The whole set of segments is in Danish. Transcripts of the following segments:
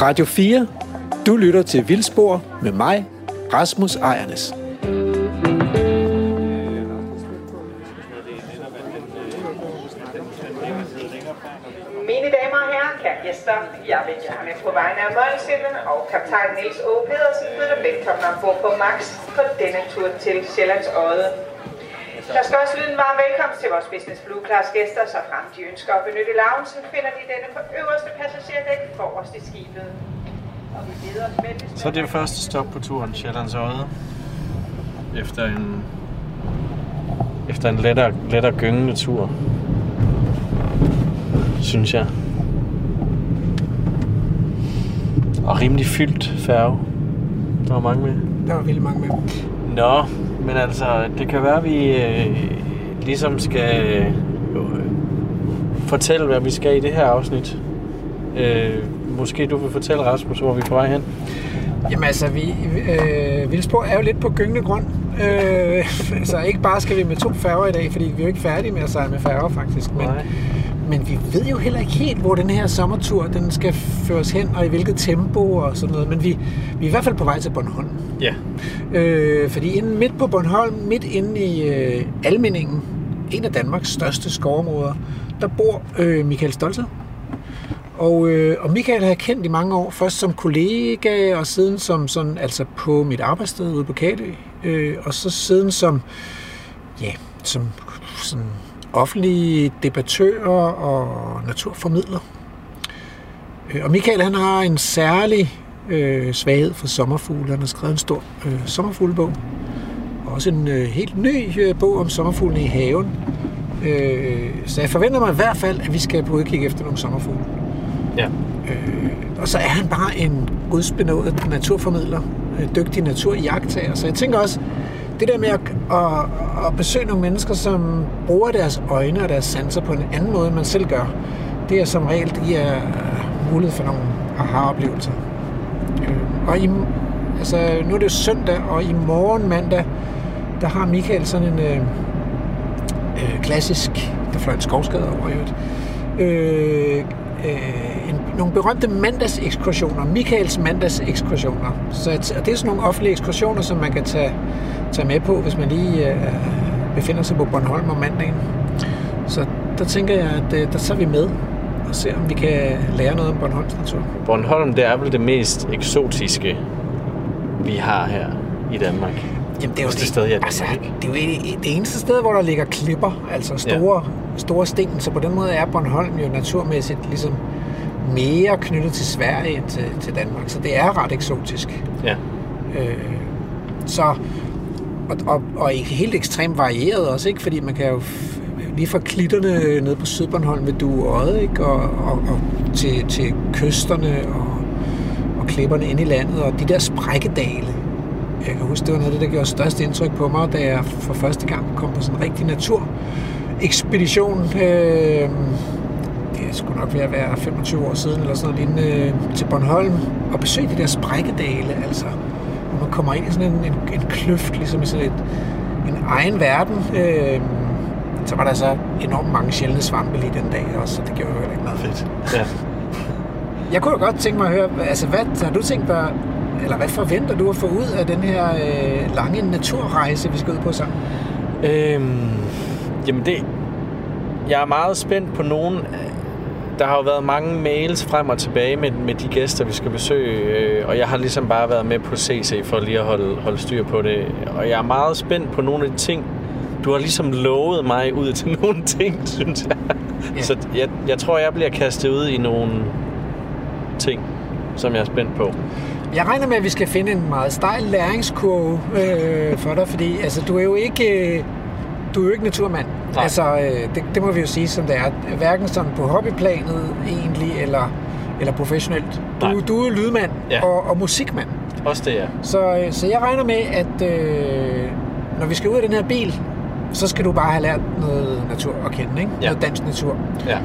Radio 4. Du lytter til Vildspor med mig, Rasmus Ejernes. Mine damer og herrer, kære gæster, jeg vil gerne på vegne af Mølsinde og kaptajn Niels O. Pedersen byde velkommen ombord på Max på denne tur til Sjællands Odde. Der skal også lyde en varm velkomst til vores Business Blue Class gæster, så frem de ønsker at benytte loungen, så finder de denne på øverste passagerdæk forrest i skibet. Og vi leder os med Så er det første stop på turen, Sjællands Odde. Efter en, efter en lettere, lettere gyngende tur. Synes jeg. Og rimelig fyldt færge. Der var mange med. Der var vildt mange med. Nå, men altså, det kan være, at vi øh, ligesom skal øh, fortælle, hvad vi skal i det her afsnit. Øh, måske du vil fortælle, Rasmus, hvor vi er på vej hen. Jamen altså, vi, øh, Vildsborg er jo lidt på gyngende grund. Øh, altså ikke bare skal vi med to færger i dag, fordi vi er jo ikke færdige med at sejle med færger faktisk. Men, Nej. Men vi ved jo heller ikke helt, hvor den her sommertur den skal føres hen, og i hvilket tempo og sådan noget. Men vi, vi er i hvert fald på vej til Bornholm. Ja. Øh, fordi inde midt på Bornholm, midt inde i øh, Almindingen, en af Danmarks største skovområder, der bor øh, Michael Stolzer. Og, øh, og Michael har jeg kendt i mange år, først som kollega, og siden som sådan, altså på mit arbejdssted ude på Katø, øh, og så siden som, ja, som sådan offentlig debattør og naturformidler. Øh, Og Michael han har en særlig øh, svaghed for sommerfugle. Han har skrevet en stor øh, sommerfuglebog. Og også en øh, helt ny øh, bog om sommerfuglene i haven. Øh, så jeg forventer mig i hvert fald, at vi skal på udkig efter nogle sommerfugle. Ja. Øh, og så er han bare en gudsbenået naturformidler, øh, dygtig naturjagttager. Så jeg tænker også, det der med at, at, at besøge nogle mennesker, som bruger deres øjne og deres sanser på en anden måde, end man selv gør, det er som regel, det giver øh, mulighed for nogle aha-oplevelser. Øh, og i, altså, nu er det jo søndag, og i morgen mandag, der har Michael sådan en øh, øh, klassisk, der fløj en skovskade over i øvrigt, øh, øh, en, nogle berømte mandagsekskursioner, Michaels mandagsekskursioner. Så og det er sådan nogle offentlige ekskursioner, som man kan tage, tage med på, hvis man lige øh, befinder sig på Bornholm om mandagen. Så der tænker jeg, at øh, der tager vi med og ser, om vi kan lære noget om Bornholms natur. Bornholm, det er vel det mest eksotiske, vi har her i Danmark. Jamen, det er jo Første sted Danmark, altså, det er jo det, det eneste sted, hvor der ligger klipper, altså store, ja. store sten. Så på den måde er Bornholm jo naturmæssigt ligesom mere knyttet til Sverige end til, til Danmark. Så det er ret eksotisk. Ja. Øh, så, og, og, og helt ekstremt varieret også, ikke? Fordi man kan jo lige fra klitterne nede på Sydbornholm ved Dueodde, ikke? Og, og, og til, til kysterne og, og klipperne ind i landet, og de der sprækkedale. Jeg kan huske, det var noget af det, der gjorde størst indtryk på mig, da jeg for første gang kom på sådan en rigtig naturekspedition. Øh, det skulle nok være være 25 år siden, eller sådan noget lignende, øh, til Bornholm, og besøge de der sprækkedale, altså. Man kommer ind i sådan en, en, en kløft, ligesom i sådan et, en egen verden. Øh, så var der så enormt mange sjældne svampe lige den dag også, så det gjorde jo heller ikke meget fedt. ja. Jeg kunne jo godt tænke mig at høre, altså hvad har du tænkt dig, eller hvad forventer du at få ud af den her øh, lange naturrejse, vi skal ud på sammen? Øhm, jamen det... Jeg er meget spændt på nogen... Der har jo været mange mails frem og tilbage med, med de gæster, vi skal besøge, øh, og jeg har ligesom bare været med på CC for lige at holde, holde styr på det. Og jeg er meget spændt på nogle af de ting, du har ligesom lovet mig ud til nogle ting, synes jeg. Ja. Så jeg, jeg tror, jeg bliver kastet ud i nogle ting, som jeg er spændt på. Jeg regner med, at vi skal finde en meget stejl læringskurve øh, for dig, fordi altså, du er jo ikke, øh, du er jo ikke naturmand. Nej. Altså, øh, det, det må vi jo sige, som det er. Hverken sådan på hobbyplanet egentlig, eller, eller professionelt. Nej. Du, du er lydmand Ja. og, og musikmand. Også det, ja. Så, øh, så jeg regner med, at øh, når vi skal ud af den her bil, så skal du bare have lært noget natur at kende, ikke? Ja. Noget dansk natur. ja.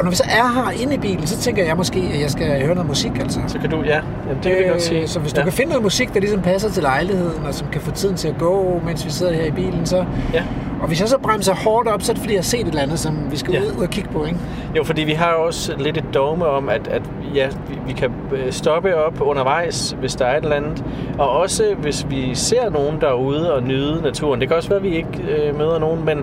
Og når vi så er her inde i bilen, så tænker jeg måske, at jeg skal høre noget musik, altså. Så kan du, ja, Jamen, det kan jeg godt sige. Så hvis du ja. kan finde noget musik, der ligesom passer til lejligheden, og som kan få tiden til at gå, mens vi sidder her i bilen, så... Ja. Og hvis jeg så bremser hårdt op, så er det fordi, jeg har set et eller andet, som vi skal Ja. ud, og kigge på, ikke? Jo, fordi vi har også lidt et dogme om, at, at ja, vi, vi kan øh, stoppe op undervejs, hvis der er et eller andet. Og også hvis vi ser nogen derude og nyde naturen. Det kan også være, at vi ikke øh, møder nogen, men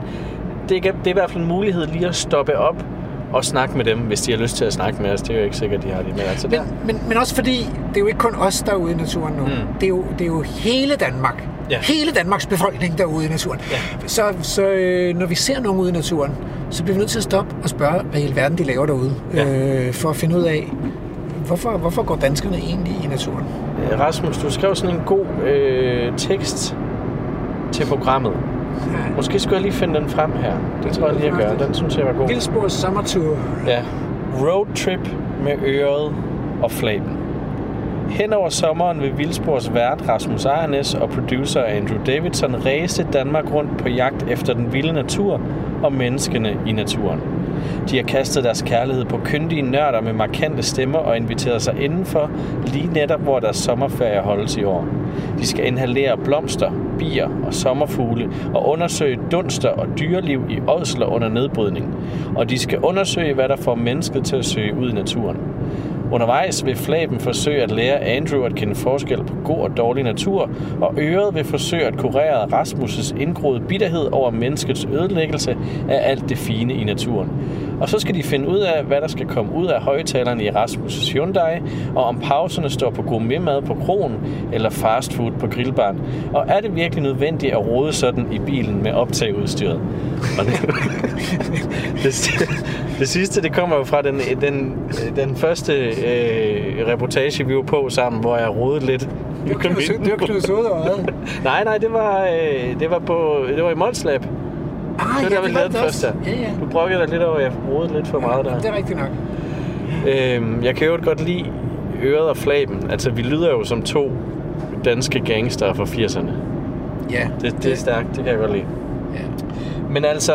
det, det er i hvert fald en mulighed lige at stoppe op og snakke med dem, hvis de har lyst til at snakke med os. Det er jo ikke sikkert, de har det. Men altså, Men, men, men også fordi, det er jo ikke kun os, der er ude i naturen nu. Mm. Det, er jo, det er jo hele Danmark. Ja. Hele Danmarks befolkning, der er ude i naturen. Ja. Så, så øh, når vi ser nogen ude i naturen, så bliver vi nødt til at stoppe og spørge, hvad i alverden de laver derude. Ja. Øh, for at finde ud af, hvorfor, hvorfor går danskerne egentlig i naturen? Øh, Rasmus, du skrev sådan en god øh, tekst til programmet. Måske skulle jeg lige finde den frem her. Det tror jeg lige, jeg gør. Den synes jeg var god. Vildsborgs sommertur. Ja. Roadtrip med øret og flaben. Hen over sommeren vil Vildsborgs vært Rasmus Ejernes og producer Andrew Davidson ræse Danmark rundt på jagt efter den vilde natur og menneskene i naturen. De har kastet deres kærlighed på kyndige nørder med markante stemmer og inviteret sig indenfor lige netop, hvor deres sommerferie holdes i år. De skal inhalere blomster, bier og sommerfugle og undersøge dunster og dyreliv i ådsler under nedbrydning. Og de skal undersøge, hvad der får mennesket til at søge ud i naturen. Undervejs vil Flaben forsøge at lære Andrew at kende forskel på god og dårlig natur, og Øret vil forsøge at kurere Rasmus' indgroede bitterhed over menneskets ødelæggelse af alt det fine i naturen. Og så skal de finde ud af, hvad der skal komme ud af højtalerne i Rasmus' Hyundai, og om pauserne står på gourmetmad på kronen eller fastfood på grillbaren. Og er det virkelig nødvendigt at rode sådan i bilen med optageudstyret? Og det, det, det sidste, det kommer jo fra den, den, den første øh, reportage, vi var på sammen, hvor jeg rodede lidt. Det var Knud- det var. Nej, nej, det var, øh, det var, på, det var i Molslab. Ah, det var der, vi lavede også. første. Ja, ja. Du brokkede dig lidt over, at jeg rodede lidt for meget der. Det er rigtigt nok. Øhm, jeg kan jo godt lide øret og flaben. Altså, vi lyder jo som to danske gangster fra 80'erne. Ja. Det, det er stærkt, det kan jeg godt lide. ja. Men altså,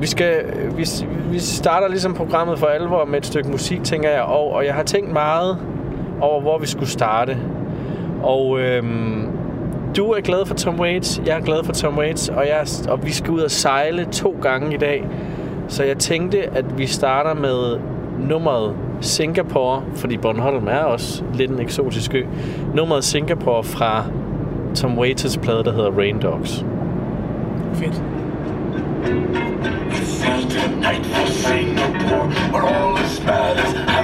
vi, skal, vi, vi starter ligesom programmet for alvor med et stykke musik, tænker jeg. Og, og jeg har tænkt meget over, hvor vi skulle starte. Og øhm, du er glad for Tom Waits, jeg er glad for Tom Waits, og, jeg, og vi skal ud og sejle to gange i dag. Så jeg tænkte, at vi starter med nummeret Singapore, fordi Bornholm er også lidt en eksotisk ø. Nummeret Singapore fra Tom Waits' plade, der hedder Rain Dogs. Fedt. It's night for Singapore, where all is bad as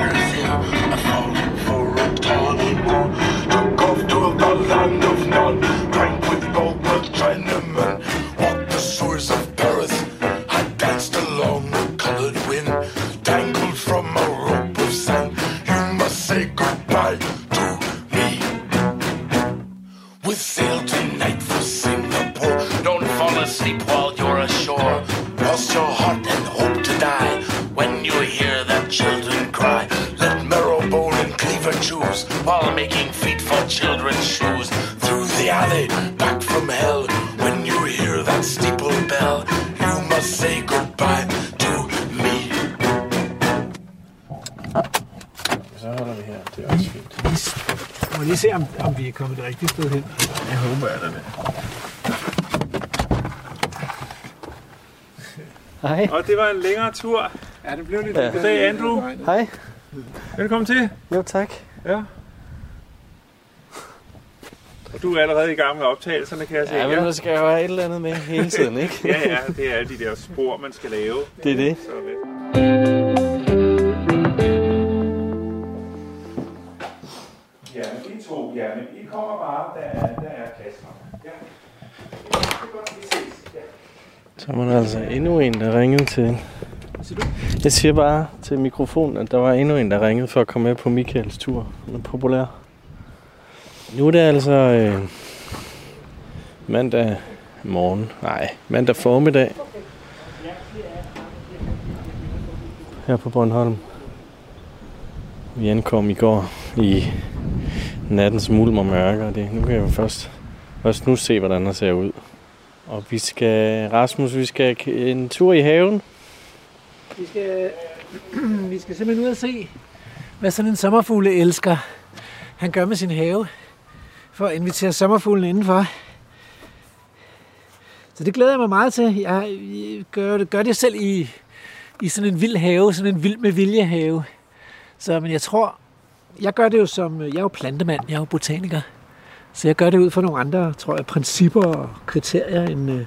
er kommet det rigtige sted hen. Jeg håber, jeg det. Hej. Og det var en længere tur. Ja, det blev lidt... Ja. Goddag, Andrew. Hej. Velkommen til. Jo, tak. Ja. Og du er allerede i gang med optagelserne, kan jeg se. Ja, men man skal jo have et eller andet med hele tiden, ikke? ja, ja, det er alle de der spor, man skal lave. Det er det. Så, ja, men I kommer bare, der er, der er Kasper. Ja. Det er godt, vi ses. Ja. Så var der altså endnu en, der ringede til... Jeg siger bare til mikrofonen, at der var endnu en, der ringede for at komme med på Michaels tur. Han er populær. Nu er det altså øh, mandag morgen. Nej, mandag formiddag. Her på Bornholm. Vi ankom i går i nattens mulm og mørke, og det, nu kan jeg jo først, først nu se, hvordan der ser ud. Og vi skal, Rasmus, vi skal en tur i haven. Vi skal, vi skal simpelthen ud og se, hvad sådan en sommerfugle elsker. Han gør med sin have for at invitere sommerfuglen indenfor. Så Så det glæder jeg mig meget til. Jeg gør det, gør det selv i, i sådan en vild have, sådan en vild med vilje have. Så men jeg tror, jeg gør det jo som, jeg er jo plantemand, jeg er jo botaniker. Så jeg gør det ud fra nogle andre, tror jeg, principper og kriterier, end, øh,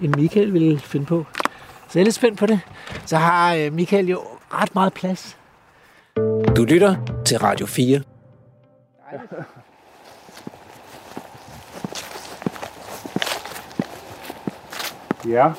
end Michael ville finde på. Så jeg er lidt spændt på det. Så har øh, Michael jo ret meget plads. Du lytter til Radio 4. Ja.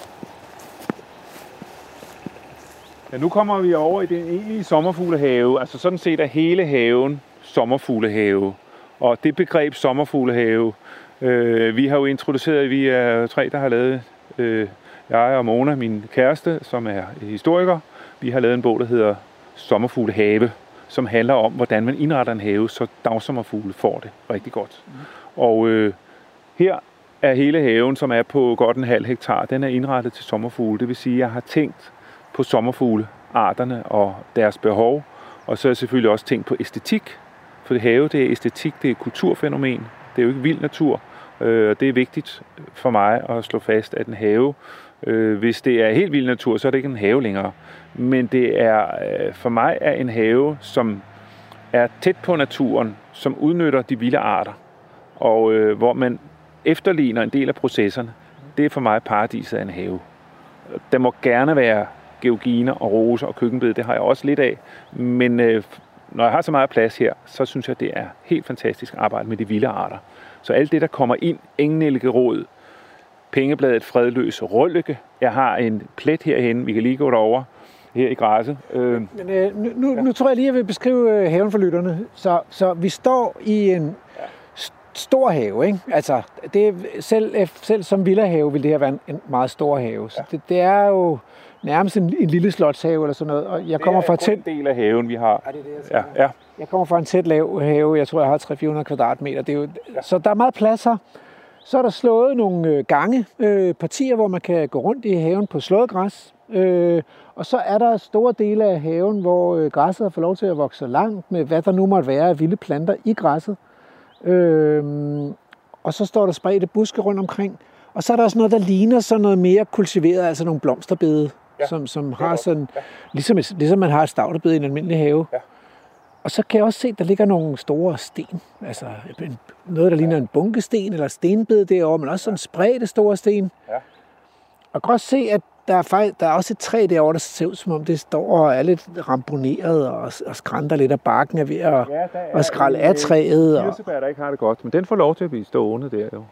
Ja, nu kommer vi over i den egentlige sommerfuglehave. Altså sådan set er hele haven sommerfuglehave. Og det begreb sommerfuglehave, øh, vi har jo introduceret, vi er tre, der har lavet, øh, jeg og Mona, min kæreste, som er historiker, vi har lavet en bog, der hedder Sommerfuglehave, som handler om, hvordan man indretter en have, så dagsommerfugle får det rigtig godt. Mm. Og øh, her er hele haven, som er på godt en halv hektar, den er indrettet til sommerfugle. Det vil sige, at jeg har tænkt på sommerfuglearterne og deres behov, og så har jeg selvfølgelig også tænkt på æstetik, for det have, det er æstetik, det er et kulturfænomen, det er jo ikke vild natur, øh, og det er vigtigt for mig at slå fast, at en have, øh, hvis det er helt vild natur, så er det ikke en have længere. Men det er øh, for mig er en have, som er tæt på naturen, som udnytter de vilde arter, og øh, hvor man efterligner en del af processerne. Det er for mig paradiset af en have. Der må gerne være georginer og roser og køkkenbed, det har jeg også lidt af, men øh, når jeg har så meget plads her, så synes jeg, det er helt fantastisk at arbejde med de vilde arter. Så alt det, der kommer ind, engnælkeråd, pengebladet fredløs rølløkke. Jeg har en plet herhen, vi kan lige gå derover her i græsset. Øh, Men øh, nu, nu, nu tror jeg lige, at jeg vil beskrive øh, haven for lytterne. Så, så vi står i en st- stor have, ikke? Altså, det er, selv, selv som villahave vil det her være en, en meget stor have. Så det, det er jo nærmest en, en lille slotshave eller sådan noget. Og jeg kommer fra tæt... en del af haven, vi har. Ja, det er det, jeg Ja, ja. Jeg kommer fra en tæt lav have. Jeg tror, jeg har 300-400 kvadratmeter. Det er jo, ja. Så der er meget plads her. Så er der slået nogle øh, gange, øh, partier, hvor man kan gå rundt i haven på slået græs. Øh, og så er der store dele af haven, hvor øh, græsset fået lov til at vokse langt med, hvad der nu måtte være af vilde planter i græsset. Øh, og så står der spredte buske rundt omkring. Og så er der også noget, der ligner sådan noget mere kultiveret, altså nogle blomsterbede, ja. som, som har sådan, ja. ligesom, et- ligesom man har et stavtebede i en almindelig have. Ja. Og så kan jeg også se, at der ligger nogle store sten. Altså en, noget, der ligner en bunkesten eller stenbed derovre, men også sådan spredte store sten. Ja. Og kan også se, at der er, faktisk, der er også et træ derovre, der ser ud som om det står og er lidt ramponeret og, og skrænter lidt, og barken er ved at, Ja, er at skralde af øh, træet. Og, Kirsebær, der ikke har det godt, men den får lov til at blive stående der jo.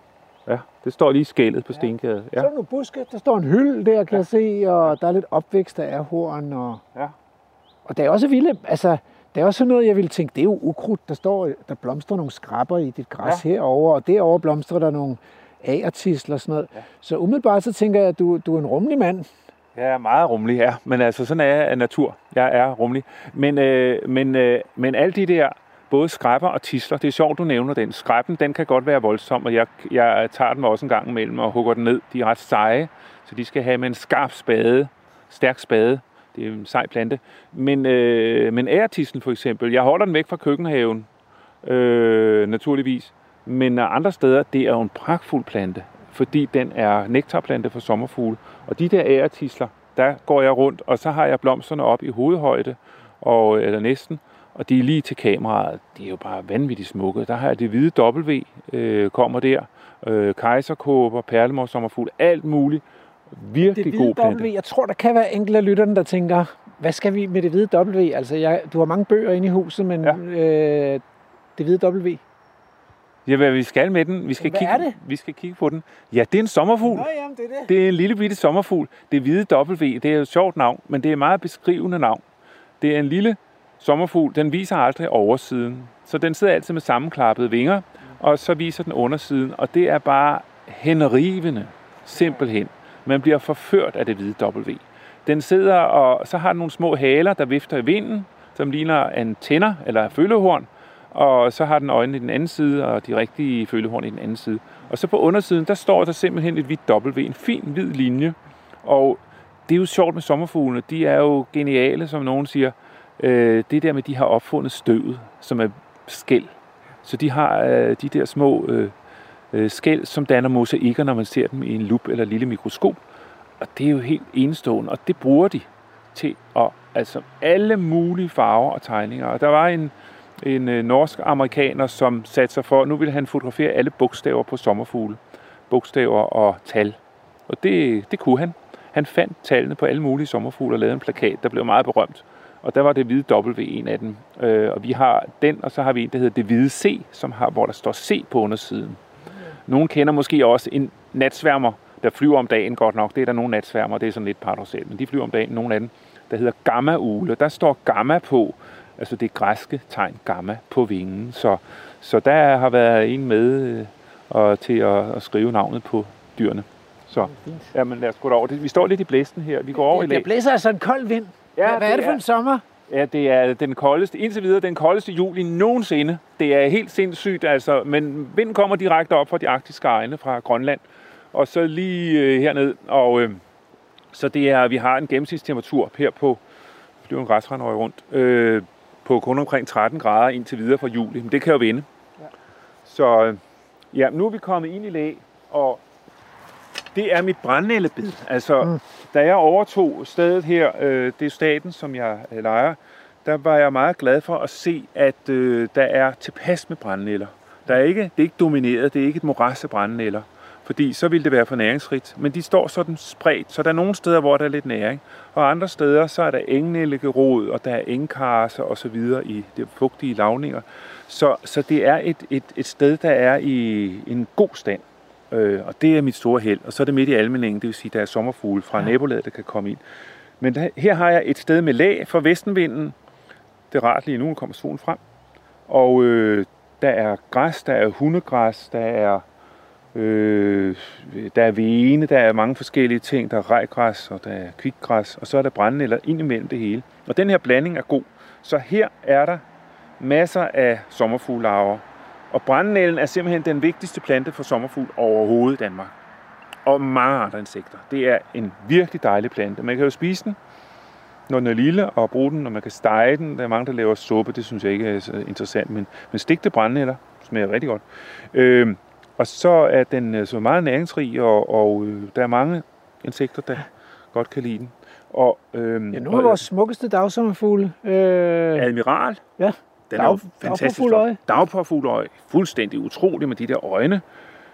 Ja, det står lige i skældet på Stenkade. så Ja. er der nogle buske, der står en hylde der, kan jeg se, og der er lidt opvækst, der er horn. Og, Ja. og der er også vilde, altså, der er også noget, jeg ville tænke, det er jo ukrudt. Der står, der blomstrer nogle skrabber i dit græs ja. herover, og derovre blomstrer der nogle agertisler og sådan noget. Ja. Så umiddelbart så tænker jeg, at du, du er en rummelig mand. Jeg er meget rummelig, ja. Men altså, sådan er jeg af natur. Jeg er rummelig. Men, øh, men, øh, men alle de der, både skræpper og tisler, det er sjovt, du nævner den. Skræppen, den kan godt være voldsom, og jeg, jeg tager den også en gang imellem og hugger den ned. De er ret seje, så de skal have med en skarp spade, stærk spade. Det er en sej plante. Men, øh, men ærtislen for eksempel, jeg holder den væk fra køkkenhaven, øh, naturligvis. Men andre steder, det er jo en pragtfuld plante, fordi den er nektarplante for sommerfugle. Og de der æretisler, der går jeg rundt, og så har jeg blomsterne op i hovedhøjde, og, eller næsten, og de er lige til kameraet. De er jo bare vanvittigt smukke. Der har jeg det hvide W, øh, kommer der. Øh, kejserkåber, perlemor, sommerfugl, alt muligt. Virkelig Det god hvide plante. W, jeg tror, der kan være enkelte af lytterne, der tænker, hvad skal vi med det hvide W? Altså, jeg, du har mange bøger inde i huset, men Ja. øh, det hvide W. Ja, hvad vi skal med den? Vi skal, Hvad kigge, det? vi skal kigge på den. Ja, det er en sommerfugl. jamen, det er det. Det er en lille bitte sommerfugl. Det hvide W, det er et sjovt navn, men det er et meget beskrivende navn. Det er en lille sommerfugl. Den viser aldrig oversiden. Så den sidder altid med sammenklappede vinger, og så viser den undersiden. Og det er bare henrivende, simpelthen. Man bliver forført af det hvide W. Den sidder, og så har den nogle små haler, der vifter i vinden, som ligner antenner eller følehorn, Og så har den øjnene i den anden side, og de rigtige følehorn i den anden side. Og så på undersiden, der står der simpelthen et hvidt W, en fin hvid linje. Og det er jo sjovt med sommerfuglene. De er jo geniale, som nogen siger. Øh, det der med, de har opfundet støvet, som er skæld. Så de har øh, de der små øh, øh, skæl, som danner mosaikker, når man ser dem i en lup eller lille mikroskop. Og det er jo helt enestående, og det bruger de til at, altså alle mulige farver og tegninger. Og der var en, en øh, norsk-amerikaner, som satte sig for, nu ville han fotografere alle bogstaver på sommerfugle. Bogstaver og tal. Og det, det kunne han. Han fandt tallene på alle mulige sommerfugle og lavede en plakat, der blev meget berømt. Og der var det hvide W en af dem. Øh, og vi har den, og så har vi en, der hedder det hvide C, som har, hvor der står C på undersiden. Nogle kender måske også en natsværmer, der flyver om dagen godt nok. Det er der nogle natsværmer, det er sådan lidt paradoxalt, men de flyver om dagen, nogle af dem, der hedder gamma-ugle. Der står gamma på, altså det græske tegn gamma på vingen. Så, så der har været en med øh, og til at, at skrive navnet på dyrene. Så, jamen lad os gå derover. Vi står lidt i blæsten her. Vi går over i Det, lag. det blæser altså en kold vind. Ja, hvad, hvad er det det for en sommer? Ja, det er den koldeste, indtil videre den koldeste juli nogensinde. Det er helt sindssygt, altså, men vinden kommer direkte op fra de arktiske egne fra Grønland, og så lige øh, herned, og øh, så det er, vi har en gennemsnitstemperatur her på, det er en græsrende rundt, øh, på kun omkring 13 grader indtil videre fra juli, men det kan jo vende. Ja. Så øh, ja, nu er vi kommet ind i læ, og det er mit brændnællebed. Altså, mm. da jeg overtog stedet her, øh, det er staten, som jeg øh, lejer, der var jeg meget glad for at se, at øh, der er tilpas med brændnælder. Der er ikke, det er ikke domineret, det er ikke et moras af fordi så ville det være for næringsrigt. Men de står sådan spredt, så der er nogle steder, hvor der er lidt næring, og andre steder, så er der engnælligerod, og der er engkarser og så videre i de fugtige lavninger. Så, så det er et, et, et sted, der er i en god stand. Øh, og det er mit store held. Og så er det midt i almeningen, det vil sige, der er sommerfugle fra ja. nabolaget, der kan komme ind. Men der, her har jeg et sted med lag for vestenvinden. Det er rart lige nu, kommer solen frem. Og øh, der er græs, der er hundegræs, der er, øh, der er vene, der er mange forskellige ting. Der er rejgræs, og der er kvikgræs, og så er der brændnælder ind imellem det hele. Og den her blanding er god. Så her er der masser af sommerfuglearver. Og brændnælden er simpelthen den vigtigste plante for sommerfugl overhovedet i Danmark. Og mange andre insekter. Det er en virkelig dejlig plante. Man kan jo spise den, når den er lille, og bruge den, når man kan stege den. Der er mange, der laver suppe. Det synes jeg ikke er så interessant. Men, men stigte brændnælder smager rigtig godt. Øh, og så er den øh, så meget næringsrig, og, og øh, der er mange insekter, der godt kan lide den. Og, øh, Ja, nu er vores smukkeste dagsommerfugle. Øh, Admiral. Ja. Den er jo Dag- fantastisk. Dagpåfugleøje. Fuldstændig utrolig med de der øjne.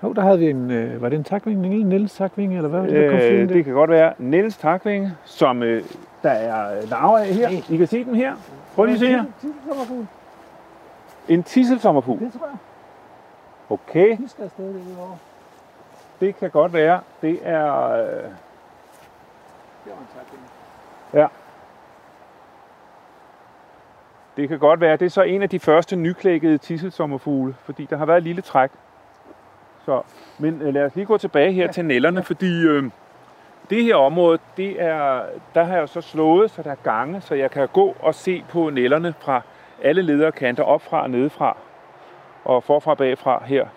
jo, der havde vi en, øh, var det en takvinge, en Niels takvinge, eller hvad var det, der kom Øh, flyvende? det kan godt være Niels Takvinge, som øh, der er larver af her. Nej. I kan se dem her. Prøv lige at se her. En tisselsommerfugl. det tror jeg. Okay, Vi skal afsted derovre. det kan godt være. Det er... Øh, Det var en takvinge. ja. Det kan godt være. Det er så en af de første nyklækkede tisselsommerfugle, fordi der har været et lille træk. Så, men øh, lad os lige gå tilbage her ja. til nælderne, fordi øh, det her område, det er, der har jeg så slået, så der er gange, så jeg kan gå og se på nælderne fra alle lederkanter, op fra og nedefra, og forfra og bagfra her.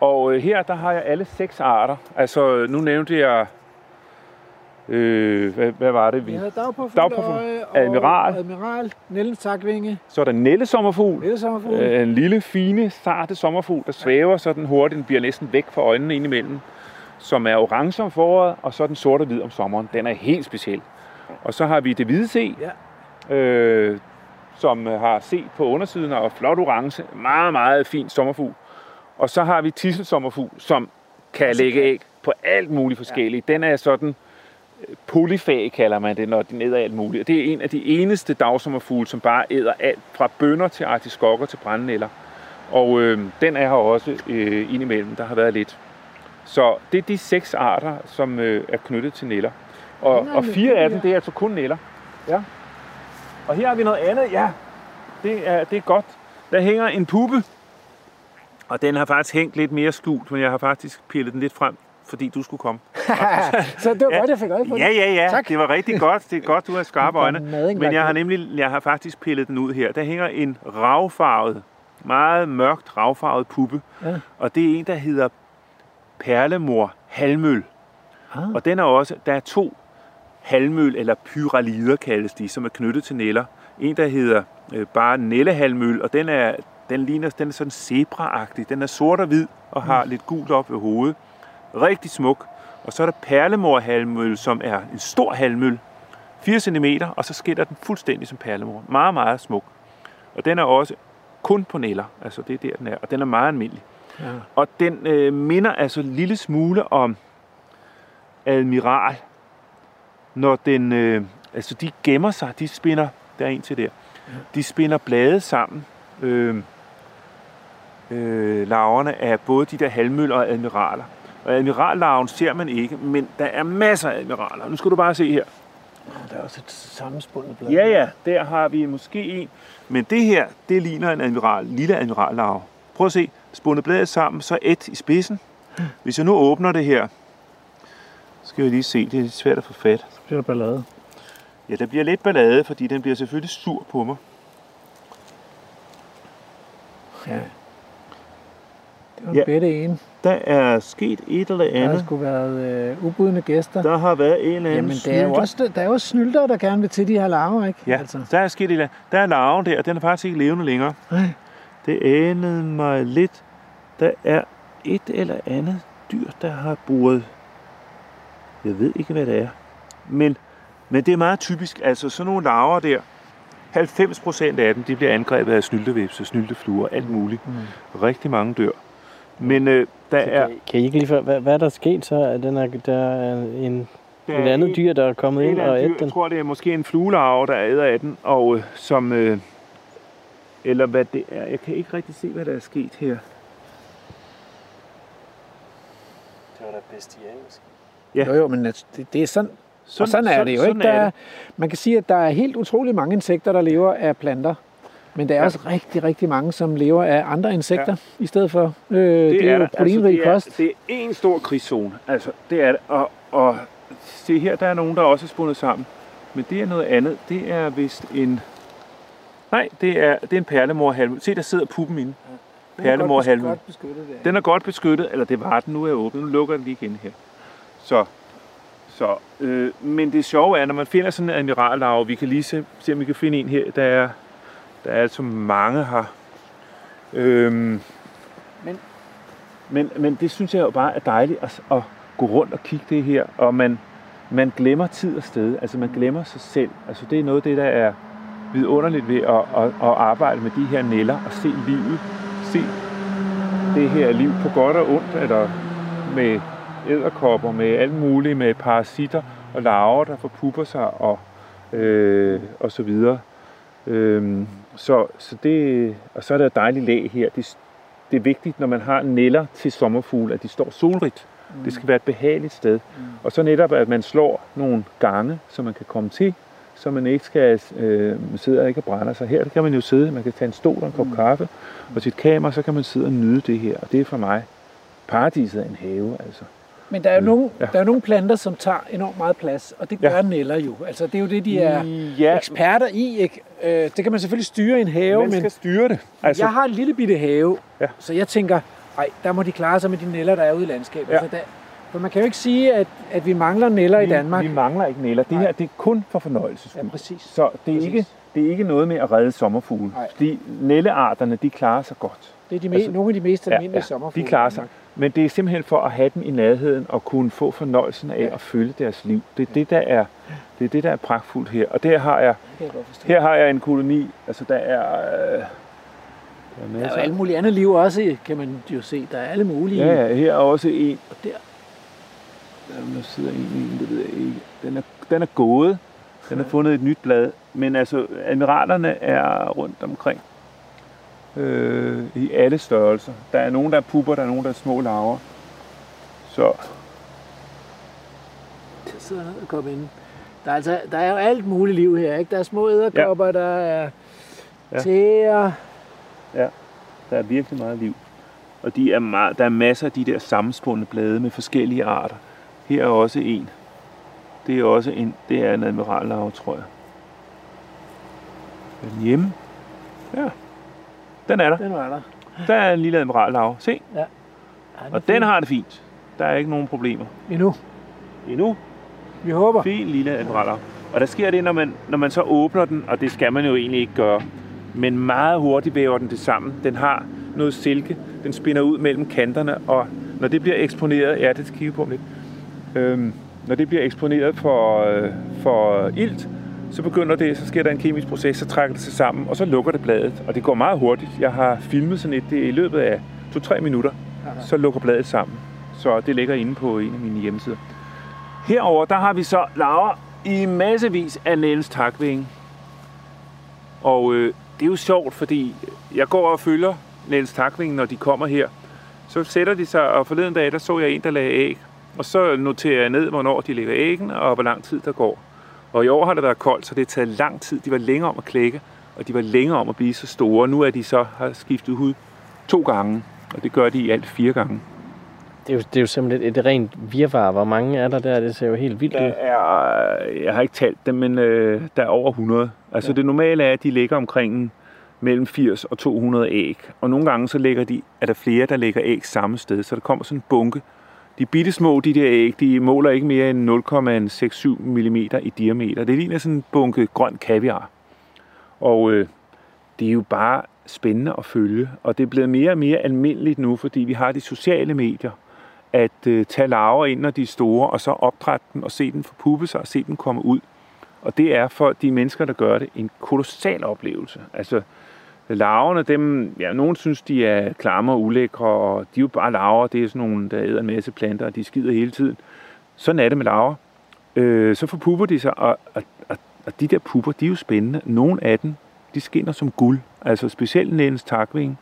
Og øh, her, der har jeg alle seks arter. Altså, nu nævnte jeg, øh, hvad, hvad var det? Vi Vi? havde Dagpåfugleøje, dagpåfugleøje og admiral. admiral, Niels takvinge, Så er der nældesommerfugl, lille sommerfugl. Øh, en lille, fine, sarte sommerfugl, der svæver sådan hurtigt. Den bliver næsten væk fra øjnene indimellem. Som er orange om foråret, og så er den sort og hvid om sommeren. Den er helt speciel. Og så har vi det hvide C, Ja. øh, som har C på undersiden og flot orange. Meget, meget fin sommerfugl. Og så har vi tisselsommerfugl, som kan lægge æg på alt muligt forskelligt. Den er sådan polyfag, kalder man det, når den æder alt muligt. Og det er en af de eneste dagsommerfugle, som bare æder alt, fra bønner til artiskokker til brændnælder. Og øh, den er her også øh, indimellem. Der har været lidt. Så det er de seks arter, som øh, er knyttet til næller. Og, og fire af dem, det er altså kun næller. Ja. Og her har vi noget andet. Ja, det er, det er godt. Der hænger en puppe. Og den har faktisk hængt lidt mere skjult, men jeg har faktisk pillet den lidt frem, fordi du skulle komme. så det var godt, jeg fik øje på Ja, det. ja, ja. Tak. Det var rigtig godt. Det er godt, du har skarpe øjne. Men jeg har nemlig, jeg har faktisk pillet den ud her. Der hænger en ravfarvet, meget mørkt ravfarvet puppe. Ja. Og det er en, der hedder perlemor halvmøl. Ah. Og den er også, der er to halvmøl, eller pyralider kaldes de, som er knyttet til næller. En, der hedder øh, bare nællehalvmøl, og den er, den ligner, den er sådan zebra -agtig. Den er sort og hvid, og har lidt gult op ved hovedet. Rigtig smuk. Og så er der perlemorhalmøl, som er en stor halvmøl. 4 cm, og så skinner den fuldstændig som perlemor. Meget, meget smuk. Og den er også kun på næller. Altså det er der, den er. Og den er meget almindelig. Ja. Og den øh, minder altså en lille smule om admiral, når den, øh, altså de gemmer sig, de spinder, der er en til der, de spinder blade sammen, øh, øh, larverne af både de der halvmøller og admiraler. Og admirallarven ser man ikke, men der er masser af admiraler. Nu skal du bare se her. Der er også et sammenspundet blad. Ja, ja, der har vi måske en. Men det her, det ligner en admiral, lille admirallarve. Prøv at se, spundet bladet sammen, så et i spidsen. Hvis jeg nu åbner det her, skal vi lige se, det er lidt svært at få fat. Så bliver der ballade. Ja, der bliver lidt ballade, fordi den bliver selvfølgelig sur på mig. Ja. Det var en Ja. bedte en. Der er sket et eller Der har andet. sgu været øh, ubudne gæster. Der har været en eller anden Jamen, der er, jo også, der er jo også snylter, der gerne vil til de her larver, ikke? Ja, Altså. der er sket et eller andet. Der er larven der, og den er faktisk ikke levende længere. Nej. Det anede mig lidt. Der er et eller andet dyr, der har boret. Jeg ved ikke, hvad det er. Men, men det er meget typisk. Altså sådan nogle larver der. 90 procent af dem, de bliver angrebet af snyltevæbs og snyltefluer alt muligt. Mm. Rigtig mange dør. Men øh, der er, Kan, kan I ikke lige for, hvad, hvad er der sket så? Er den er, der er en, der et er andet en- dyr, der er kommet ind og ædt den? Jeg tror, det er måske en fluelarve, der æder af den, og øh, som... Øh, eller hvad det er. Jeg kan ikke rigtig se, hvad der er sket her. Det var da bestialsk. Ja. Jo, jo, men det, det er sådan, sådan, og sådan er det jo ikke. sådan Der er er, det. man kan sige, at der er helt utrolig mange insekter, der lever af planter. Men der er Ja. også rigtig, rigtig mange, som lever af andre insekter ja. i stedet for. Øh, det, det er jo der. proteinrig er, kost. Det er en stor krigszone. Altså, det er det. Og, og se her, der er nogen, der også er spundet sammen. Men det er noget andet. Det er vist en... Nej, det er, det er en perlemorhalm. Se, der sidder puppen inde. perlemorhalmen. Godt beskyttet der. Den er godt beskyttet, eller det var den, nu er åbnet. Nu lukker den lige igen her. Så, så øh, men det sjove er, når man finder sådan en admirallarve, vi kan lige se, se om vi kan finde en her, der er, der er altså mange her. Øhm, Men- men, men det synes jeg jo bare er dejligt at, at gå rundt og kigge det her, og man, man glemmer tid og sted, altså man glemmer sig selv. Altså det er noget af det, der er vidunderligt ved at, at, at arbejde med de her næller og se livet. Se det her liv på godt og ondt, eller med æderkopper, med alt muligt, med parasitter og larver, der forpupper sig og, øh, og så videre. Øh, så, så det, og så er der et dejligt lag her. Det, det er vigtigt, når man har næller til sommerfugle, at de står solrigt. Mm. Det skal være et behageligt sted. Mm. Og så netop, at man slår nogle gange, så man kan komme til, så man ikke skal øh, sidde og ikke brænder sig. Her kan man jo sidde, man kan tage en stol og en kop mm. kaffe, og sit kamera, så kan man sidde og nyde det her. Og det er for mig paradiset af en have, altså. Men der er, jo nogle, Mm. Ja. der er nogle planter, som tager enormt meget plads, og det gør Ja. næller jo. Altså, det er jo det, de er ja, eksperter i. Ikke? Øh, det kan man selvfølgelig styre i en have, man men skal styre det. altså, jeg har en lille bitte have, Ja. så jeg tænker, ej, der må de klare sig med de næller, der er ude i landskabet. Ja. Der, for man kan jo ikke sige, at, at vi mangler næller i Danmark. Vi, vi mangler ikke næller. Det Nej. her det er kun for fornøjelse. Ja, præcis. Så det er, Præcis. ikke, det er ikke noget med at redde sommerfugle. Nej. Fordi nællearterne, de klarer sig godt. Det er de me- Altså, nogle af de mest Ja, almindelige ja, sommerfugle. de klarer sig. Men det er simpelthen for at have dem i nærheden og kunne få fornøjelsen af Ja. at følge deres liv. Det er det, der er, det er, det, der er pragtfuldt her. Og der har jeg, jeg her har jeg en koloni. Altså der er... Øh, der er Der er masser. jo alt muligt andet liv også, kan man jo se. Der er alle mulige. Ja, ja, her er også en. Og der. Der sidder en i en, det ved jeg ikke. Den er, den er gået. Den har fundet et nyt blad. Men altså, admiralerne er rundt omkring. Øh, I alle størrelser. Der er nogen, der er pupper, der er nogen, der er små larver. Så Der sidder edderkop inde. Der er, altså, der er jo alt muligt liv her, ikke? Der er små æderkopper, ja. der er Ja. ja. tæer. der er virkelig meget liv. Og de er meget, der er masser af de der sammenspundne blade med forskellige arter. Her er også en. Det er også en, det er en admirallarve, tror jeg. Er den hjemme? Ja. Den er der. Den var der. Der er en lille admirallarve. Se. Ja, Og den har det fint. Der er ikke nogen problemer. Endnu. Endnu. Vi håber. Fin lille admirallarve. Og der sker det, når man, når man så åbner den, og det skal man jo egentlig ikke gøre, men meget hurtigt væver den det sammen. Den har noget silke, den spinder ud mellem kanterne, og når det bliver eksponeret, ja, det skal på om lidt, øhm, når det bliver eksponeret for, øh, for ilt, så begynder det, så sker der en kemisk proces, så trækker det sig sammen, og så lukker det bladet, og det går meget hurtigt. Jeg har filmet sådan et, det i løbet af 2-3 minutter, så lukker bladet sammen. Så det ligger inde på en af mine hjemmesider. Herover der har vi så laver i massevis af Niels takvinge. Og øh, det er jo sjovt, fordi jeg går og følger Niels takvinge, når de kommer her. Så sætter de sig, og forleden dag, der så jeg en, der lagde æg. Og så noterer jeg ned, hvornår de lægger æggene, og hvor lang tid der går. Og i år har det været koldt, så det har taget lang tid. De var længere om at klække, og de var længere om at blive så store. Nu er de så har skiftet hud to gange, og det gør de i alt fire gange. Det er jo, det er jo simpelthen et, et rent virvar. Hvor mange er der der? Det ser jo helt vildt Der ud. er, jeg har ikke talt dem, men øh, der er over 100. Altså ja. det normale er, at de ligger omkring mellem 80 og 200 æg. Og nogle gange så lægger de, er der flere, der lægger æg samme sted, så der kommer sådan en bunke. De bitte små, de der æg, de måler ikke mere end 0,67 mm i diameter. Det ligner sådan en bunke grøn kaviar. Og øh, det er jo bare spændende at følge. Og det er blevet mere og mere almindeligt nu, fordi vi har de sociale medier, at øh, tage larver ind, når de er store, og så opdrætte dem og se dem forpuppe sig og se dem komme ud. Og det er for de mennesker, der gør det, en kolossal oplevelse. Altså, larverne, dem, ja, nogen synes, de er klamme og ulækre, og de er jo bare larver, det er sådan nogle, der æder en masse planter, og de skider hele tiden. Sådan er det med larver. Øh, så forpupper de sig, og, og, og, og de der pupper, de er jo spændende. Nogle af dem, de skinner som guld. Altså specielt nænens takving.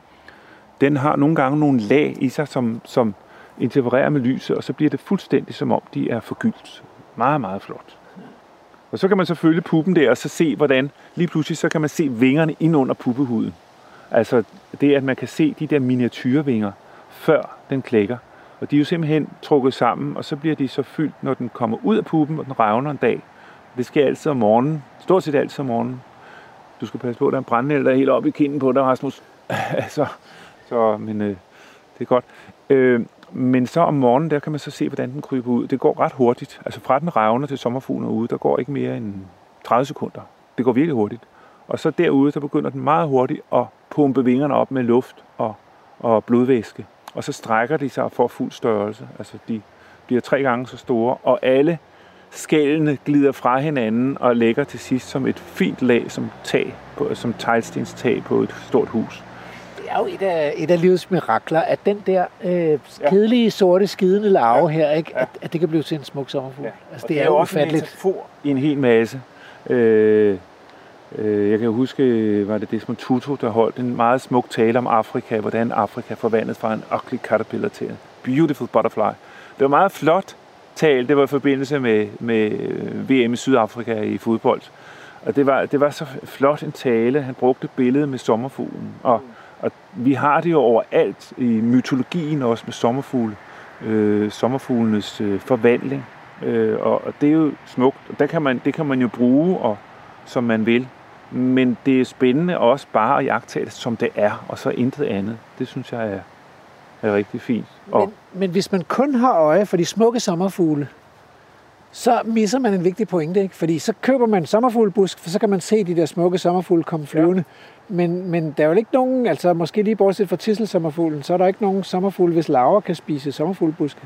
Den har nogle gange nogle lag i sig, som, som interfererer med lyset, og så bliver det fuldstændig som om, de er forgyldt. Meget, meget flot. Og så kan man så følge puppen der, og så se, hvordan lige pludselig, så kan man se vingerne ind under puppehuden. Altså det, at man kan se de der miniatyrvinger, før den klækker. Og de er jo simpelthen trukket sammen, og så bliver de så fyldt, når den kommer ud af puppen, og den revner en dag. Det sker altid om morgenen. Stort set altid om morgenen. Du skal passe på, at der er en brændel, der er helt oppe i kinden på dig, Rasmus. altså, så, men øh, det er godt. Øh, men så om morgenen, der kan man så se, hvordan den kryber ud. Det går ret hurtigt. Altså fra den revner til sommerfuglen er ude, der går ikke mere end 30 sekunder. Det går virkelig hurtigt. Og så derude, så begynder den meget hurtigt at pumpe vingerne op med luft og, og blodvæske. Og så strækker de sig for fuld størrelse. Altså de bliver tre gange så store, og alle skællene glider fra hinanden og lægger til sidst som et fint lag som tag, på, som teglstenstag på et stort hus. Det er jo et af, et af livets mirakler, at den der øh, kedelige, sorte, skidende larve her, ikke, Ja. at, at det kan blive til en smuk sommerfugl. Ja. Altså, Og det, er jo jo også en ufatteligt. metafor i en hel masse. Øh, øh, jeg kan jo huske, var det Desmond Tutu, der holdt en meget smuk tale om Afrika, hvordan Afrika forvandlet fra en ugly caterpillar til en beautiful butterfly. Det var meget flot tale, det var i forbindelse med, med VM i Sydafrika i fodbold. Og det var, det var så flot en tale, han brugte billedet med sommerfuglen. Og, og vi har det jo overalt i mytologien også med sommerfugle. Øh, sommerfuglenes øh, forvandling. Øh, og, og det er jo smukt, og der kan man, det kan man jo bruge, og, som man vil. Men det er spændende også bare at jagtage det, som det er, og så intet andet. Det synes jeg er, er rigtig fint. Og, Men, men hvis man kun har øje for de smukke sommerfugle, så misser man en vigtig pointe, ikke? Fordi så køber man en sommerfuglebusk, for så kan man se de der smukke sommerfugle komme flyvende. Ja. Men, men der er jo ikke nogen, altså måske lige bortset fra tisselsommerfuglen, så er der ikke nogen sommerfugle, hvis larver kan spise sommerfuglebuske.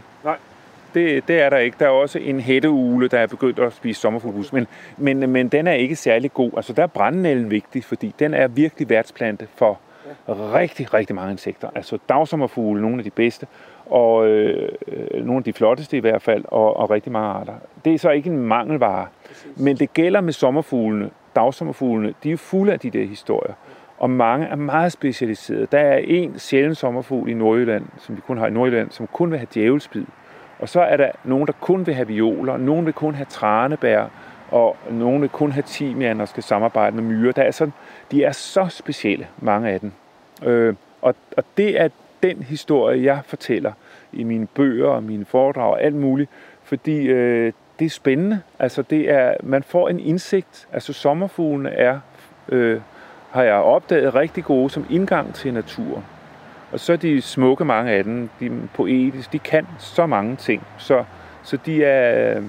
Det, det er der ikke. Der er også en hætteugle, der er begyndt at spise sommerfuglebus, men, men, men den er ikke særlig god. Altså der er brændenælden vigtig, fordi den er virkelig værtsplante for rigtig, rigtig mange insekter. Altså dagsommerfugle, nogle af de bedste, og øh, nogle af de flotteste i hvert fald, og, og rigtig mange arter. Det er så ikke en mangelvare, men det gælder med sommerfuglene, dagsommerfuglene, de er fulde af de der historier. Og mange er meget specialiserede. Der er en sjælden sommerfugl i Nordjylland, som vi kun har i Nordjylland, som kun vil have djævelspid. Og så er der nogen, der kun vil have violer, nogen vil kun have tranebær, og nogen vil kun have timian og skal samarbejde med myrer. Der er sådan, de er så specielle, mange af dem. Øh, og, og det er den historie, jeg fortæller i mine bøger og mine foredrag og alt muligt, fordi øh, det er spændende. Altså det er, man får en indsigt. Altså sommerfuglene er, øh, har jeg opdaget, rigtig gode som indgang til naturen. Og så er de smukke, mange af dem, de er poetiske, de kan så mange ting. Så, så de er, øh,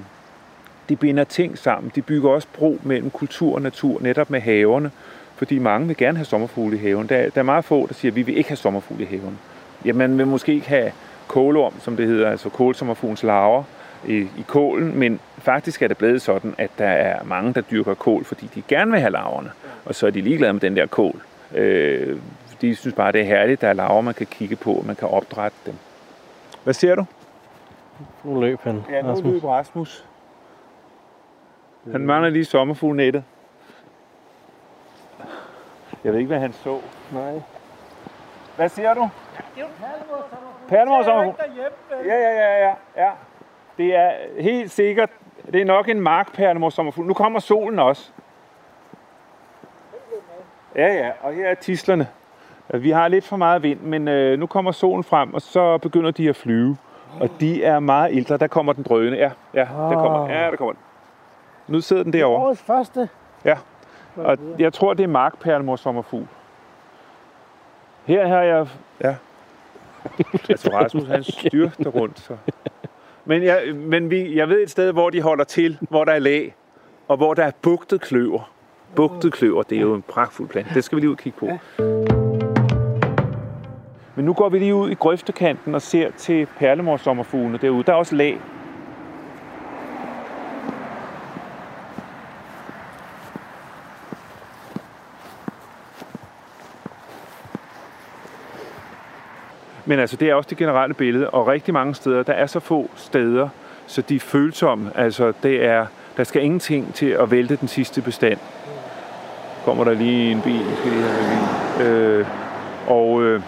de binder ting sammen. De bygger også bro mellem kultur og natur, netop med haverne, fordi mange vil gerne have sommerfugle i haven. Der, der er meget få, der siger, at vi vil ikke have sommerfugle i haven. Jamen, man vil måske ikke have kålorm, som det hedder, altså kålsommerfuglens larver i, i kålen, men faktisk er det blevet sådan, at der er mange, der dyrker kål, fordi de gerne vil have larverne, og så er de ligeglade med den der kål. Øh, de synes bare, det er herligt, der er larver, man kan kigge på, og man kan opdrætte dem. Hvad ser du? Nu løb han. Ja, nu løb Rasmus. Han mangler lige sommerfuglnettet. Jeg ved ikke, hvad han så. Nej. Hvad siger du? Palmor sommerfugl. Ja, ja, ja, ja, ja. Det er helt sikkert, det er nok en markperlemor sommerfugl. Nu kommer solen også. Ja, ja, og her er tislerne. Vi har lidt for meget vind, men øh, nu kommer solen frem, og så begynder de at flyve. Og de er meget ældre. Der kommer den drøne. Ja, ja, der kommer, ja, der kommer den. Nu sidder den derovre. Årets første. Ja, og jeg tror, det er markperlemor sommerfugl. Her har jeg... Ja. Altså Rasmus, han styrter rundt. Så. Men, jeg, men vi, jeg ved et sted, hvor de holder til, hvor der er lag, og hvor der er bugtet kløver. Bugtet kløver, det er jo en pragtfuld plante. Det skal vi lige ud og kigge på. Men nu går vi lige ud i grøftekanten og ser til perlemorsommerfuglene derude. Der er også lag. Men altså, det er også det generelle billede, og rigtig mange steder, der er så få steder, så de er følsomme. Altså, det er, der skal ingenting til at vælte den sidste bestand. Kommer der lige en bil, skal lige have en bil. Øh, og, øh,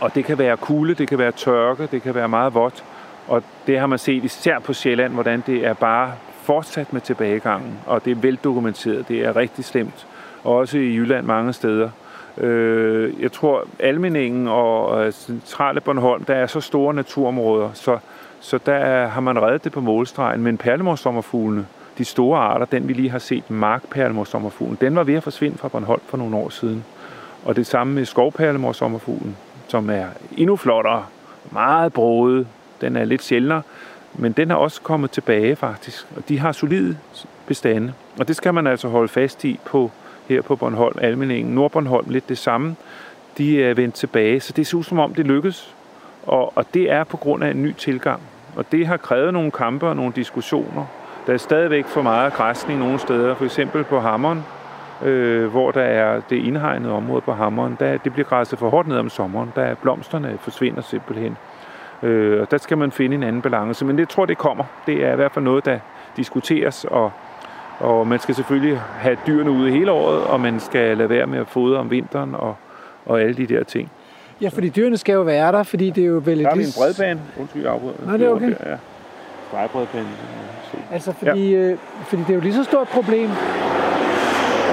og det kan være kulde, det kan være tørke, det kan være meget vådt. Og det har man set især på Sjælland, hvordan det er bare fortsat med tilbagegangen. Og det er veldokumenteret, det er rigtig slemt. Og også i Jylland mange steder. Øh, jeg tror, Almeningen og øh, centrale Bornholm, der er så store naturområder, så, så der har man reddet det på målstregen. Men perlemorsommerfuglene, de store arter, den vi lige har set, markperlemorsommerfuglen, den var ved at forsvinde fra Bornholm for nogle år siden. Og det samme med skovperlemorsommerfuglen, som er endnu flottere, meget broet, den er lidt sjældnere, men den er også kommet tilbage faktisk, og de har solide bestande. Og det skal man altså holde fast i på her på Bornholm, Almeningen, Nordbornholm, lidt det samme. De er vendt tilbage, så det ser ud som om det lykkes. Og, og det er på grund af en ny tilgang. Og det har krævet nogle kampe og nogle diskussioner. Der er stadigvæk for meget græsning nogle steder, for eksempel på Hammeren, øh, hvor der er det indhegnede område på Hammeren. Der, det bliver græsset for hårdt ned om sommeren. Der er blomsterne forsvinder simpelthen. Øh, og der skal man finde en anden balance. Men det tror det kommer. Det er i hvert fald noget, der diskuteres, og, og man skal selvfølgelig have dyrene ude hele året, og man skal lade være med at fodre om vinteren og, og alle de der ting. Ja, fordi dyrene skal jo være der, fordi det er jo vel... Der har vi en bredbane. Undskyld, jeg afbryder. Nå, det er okay. Der, ja. Stregbredbane. Altså, fordi, ja. øh, fordi det er jo lige så stort problem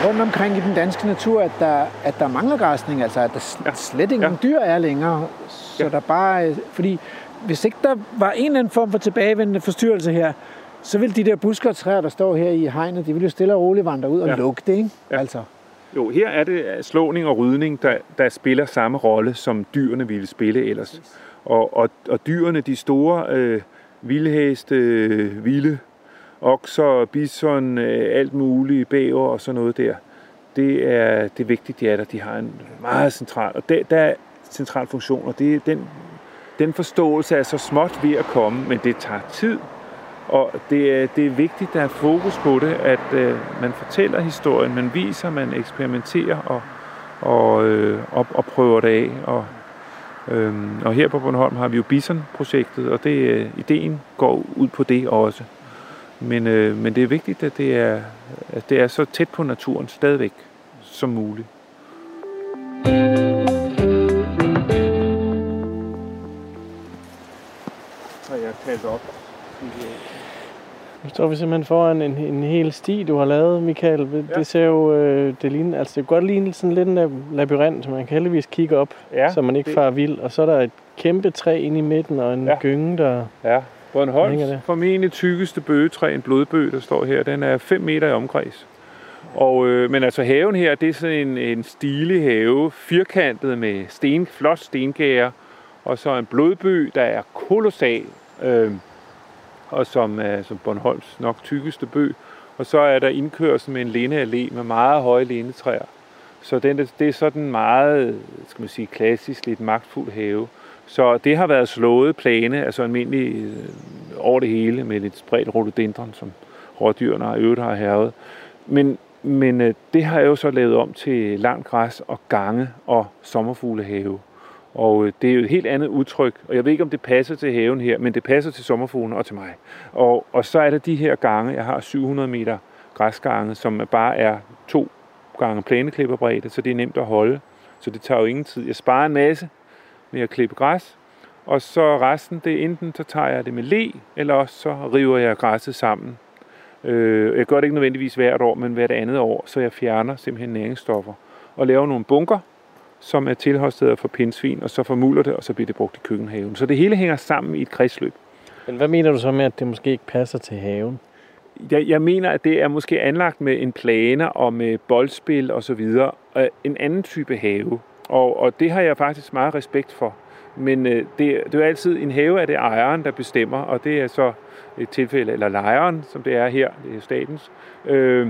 rundt omkring i den danske natur, at der, at der mangler græsning, altså at der Ja. slet ingen Ja. dyr er længere. Så Ja. der bare... øh, Fordi hvis ikke der var en eller anden form for tilbagevendende forstyrrelse her, så vil de der busker og træer, der står her i hegnet, de vil jo stille og roligt vandre ud og Ja. det, ikke? Ja. Altså. Jo, her er det slåning og rydning, der, der spiller samme rolle, som dyrene ville spille ellers. Og, og, og dyrene, de store øh, vildheste, øh, vilde, okser, bison, øh, alt muligt, bæver og sådan noget der, det er, det er vigtigt, de er der. De har en meget central, og der, der er central funktion, og det, den, den forståelse er så småt ved at komme, men det tager tid. Og det er, det er vigtigt, at der er fokus på det, at øh, man fortæller historien, man viser, man eksperimenterer og, og, øh, og, og prøver det af. Og, øh, og her på Bornholm har vi jo Bison-projektet, og det, øh, ideen går ud på det også. Men, øh, men det er vigtigt, at det er, at det er så tæt på naturen stadigvæk som muligt. Så jeg kaldt op. Øh, nu står vi simpelthen foran en, en hel sti, du har lavet, Michael. Det Ja. ser jo, øh, det ligner, altså det kan godt ligne sådan lidt en lab- labyrint, så man kan heldigvis kigge op, Ja, så man ikke det- farer vild. Og så er der et kæmpe træ inde i midten, og en Ja. gynge, der... Ja, Bornholms det? formentlig tykkeste bøgetræ, en blodbøg, der står her, den er 5 meter i omkreds. Og, øh, men altså haven her, det er sådan en, en stilig have, firkantet med sten, flot stengære, og så en blodbøg, der er kolossal, øh, og som er som Bornholms nok tykkeste bøg. Og så er der indkørsel med en lindeallé med meget høje lindetræer. Så den, det er sådan meget, skal man sige, klassisk, lidt magtfuld have. Så det har været slået plane, altså almindelig øh, over det hele med lidt spredt rhododendron, som rådyrene har øvrigt har hervet. Men, men øh, det har jeg jo så lavet om til langt græs og gange og sommerfuglehave. Og øh, det er jo et helt andet udtryk, og jeg ved ikke, om det passer til haven her, men det passer til sommerfuglen og til mig. Og, og så er der de her gange, jeg har 700 meter græsgange, som bare er to gange plæneklipperbredde, så det er nemt at holde. Så det tager jo ingen tid. Jeg sparer en masse med at klippe græs, og så resten, det er enten så tager jeg det med le, eller også så river jeg græsset sammen. Øh, jeg gør det ikke nødvendigvis hvert år, men hvert andet år, så jeg fjerner simpelthen næringsstoffer og laver nogle bunker, som er tilholdssteder for pindsvin, og så formuler det, og så bliver det brugt i køkkenhaven. Så det hele hænger sammen i et kredsløb. Men hvad mener du så med, at det måske ikke passer til haven? Jeg, jeg mener, at det er måske anlagt med en plane og med boldspil og så videre. Øh, En anden type have. Og, og det har jeg faktisk meget respekt for. Men øh, det, det er jo altid en have, er det ejeren, der bestemmer, og det er så et tilfælde, eller lejeren, som det er her, det er statens, øh,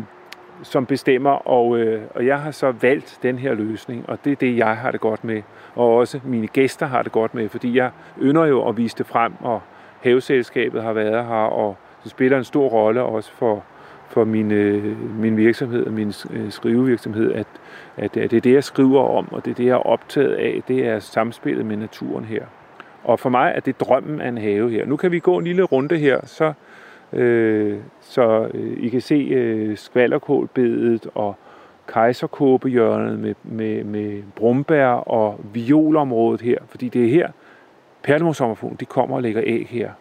som bestemmer, og, øh, og jeg har så valgt den her løsning, og det er det, jeg har det godt med, og også mine gæster har det godt med, fordi jeg ynder jo at vise det frem, og haveselskabet har været her, og det spiller en stor rolle også for, for min, øh, min virksomhed og min øh, skrivevirksomhed, at, at det er det, jeg skriver om, og det er det, jeg er optaget af, det er samspillet med naturen her. Og for mig er det drømmen af en have her. Nu kan vi gå en lille runde her, så, øh, så øh, I kan se øh, skvallerkålbedet og kejserkåbehjørnet med, med, med brumbær og violområdet her, fordi det er her, perlemorsommerfuglen, de kommer og lægger æg her.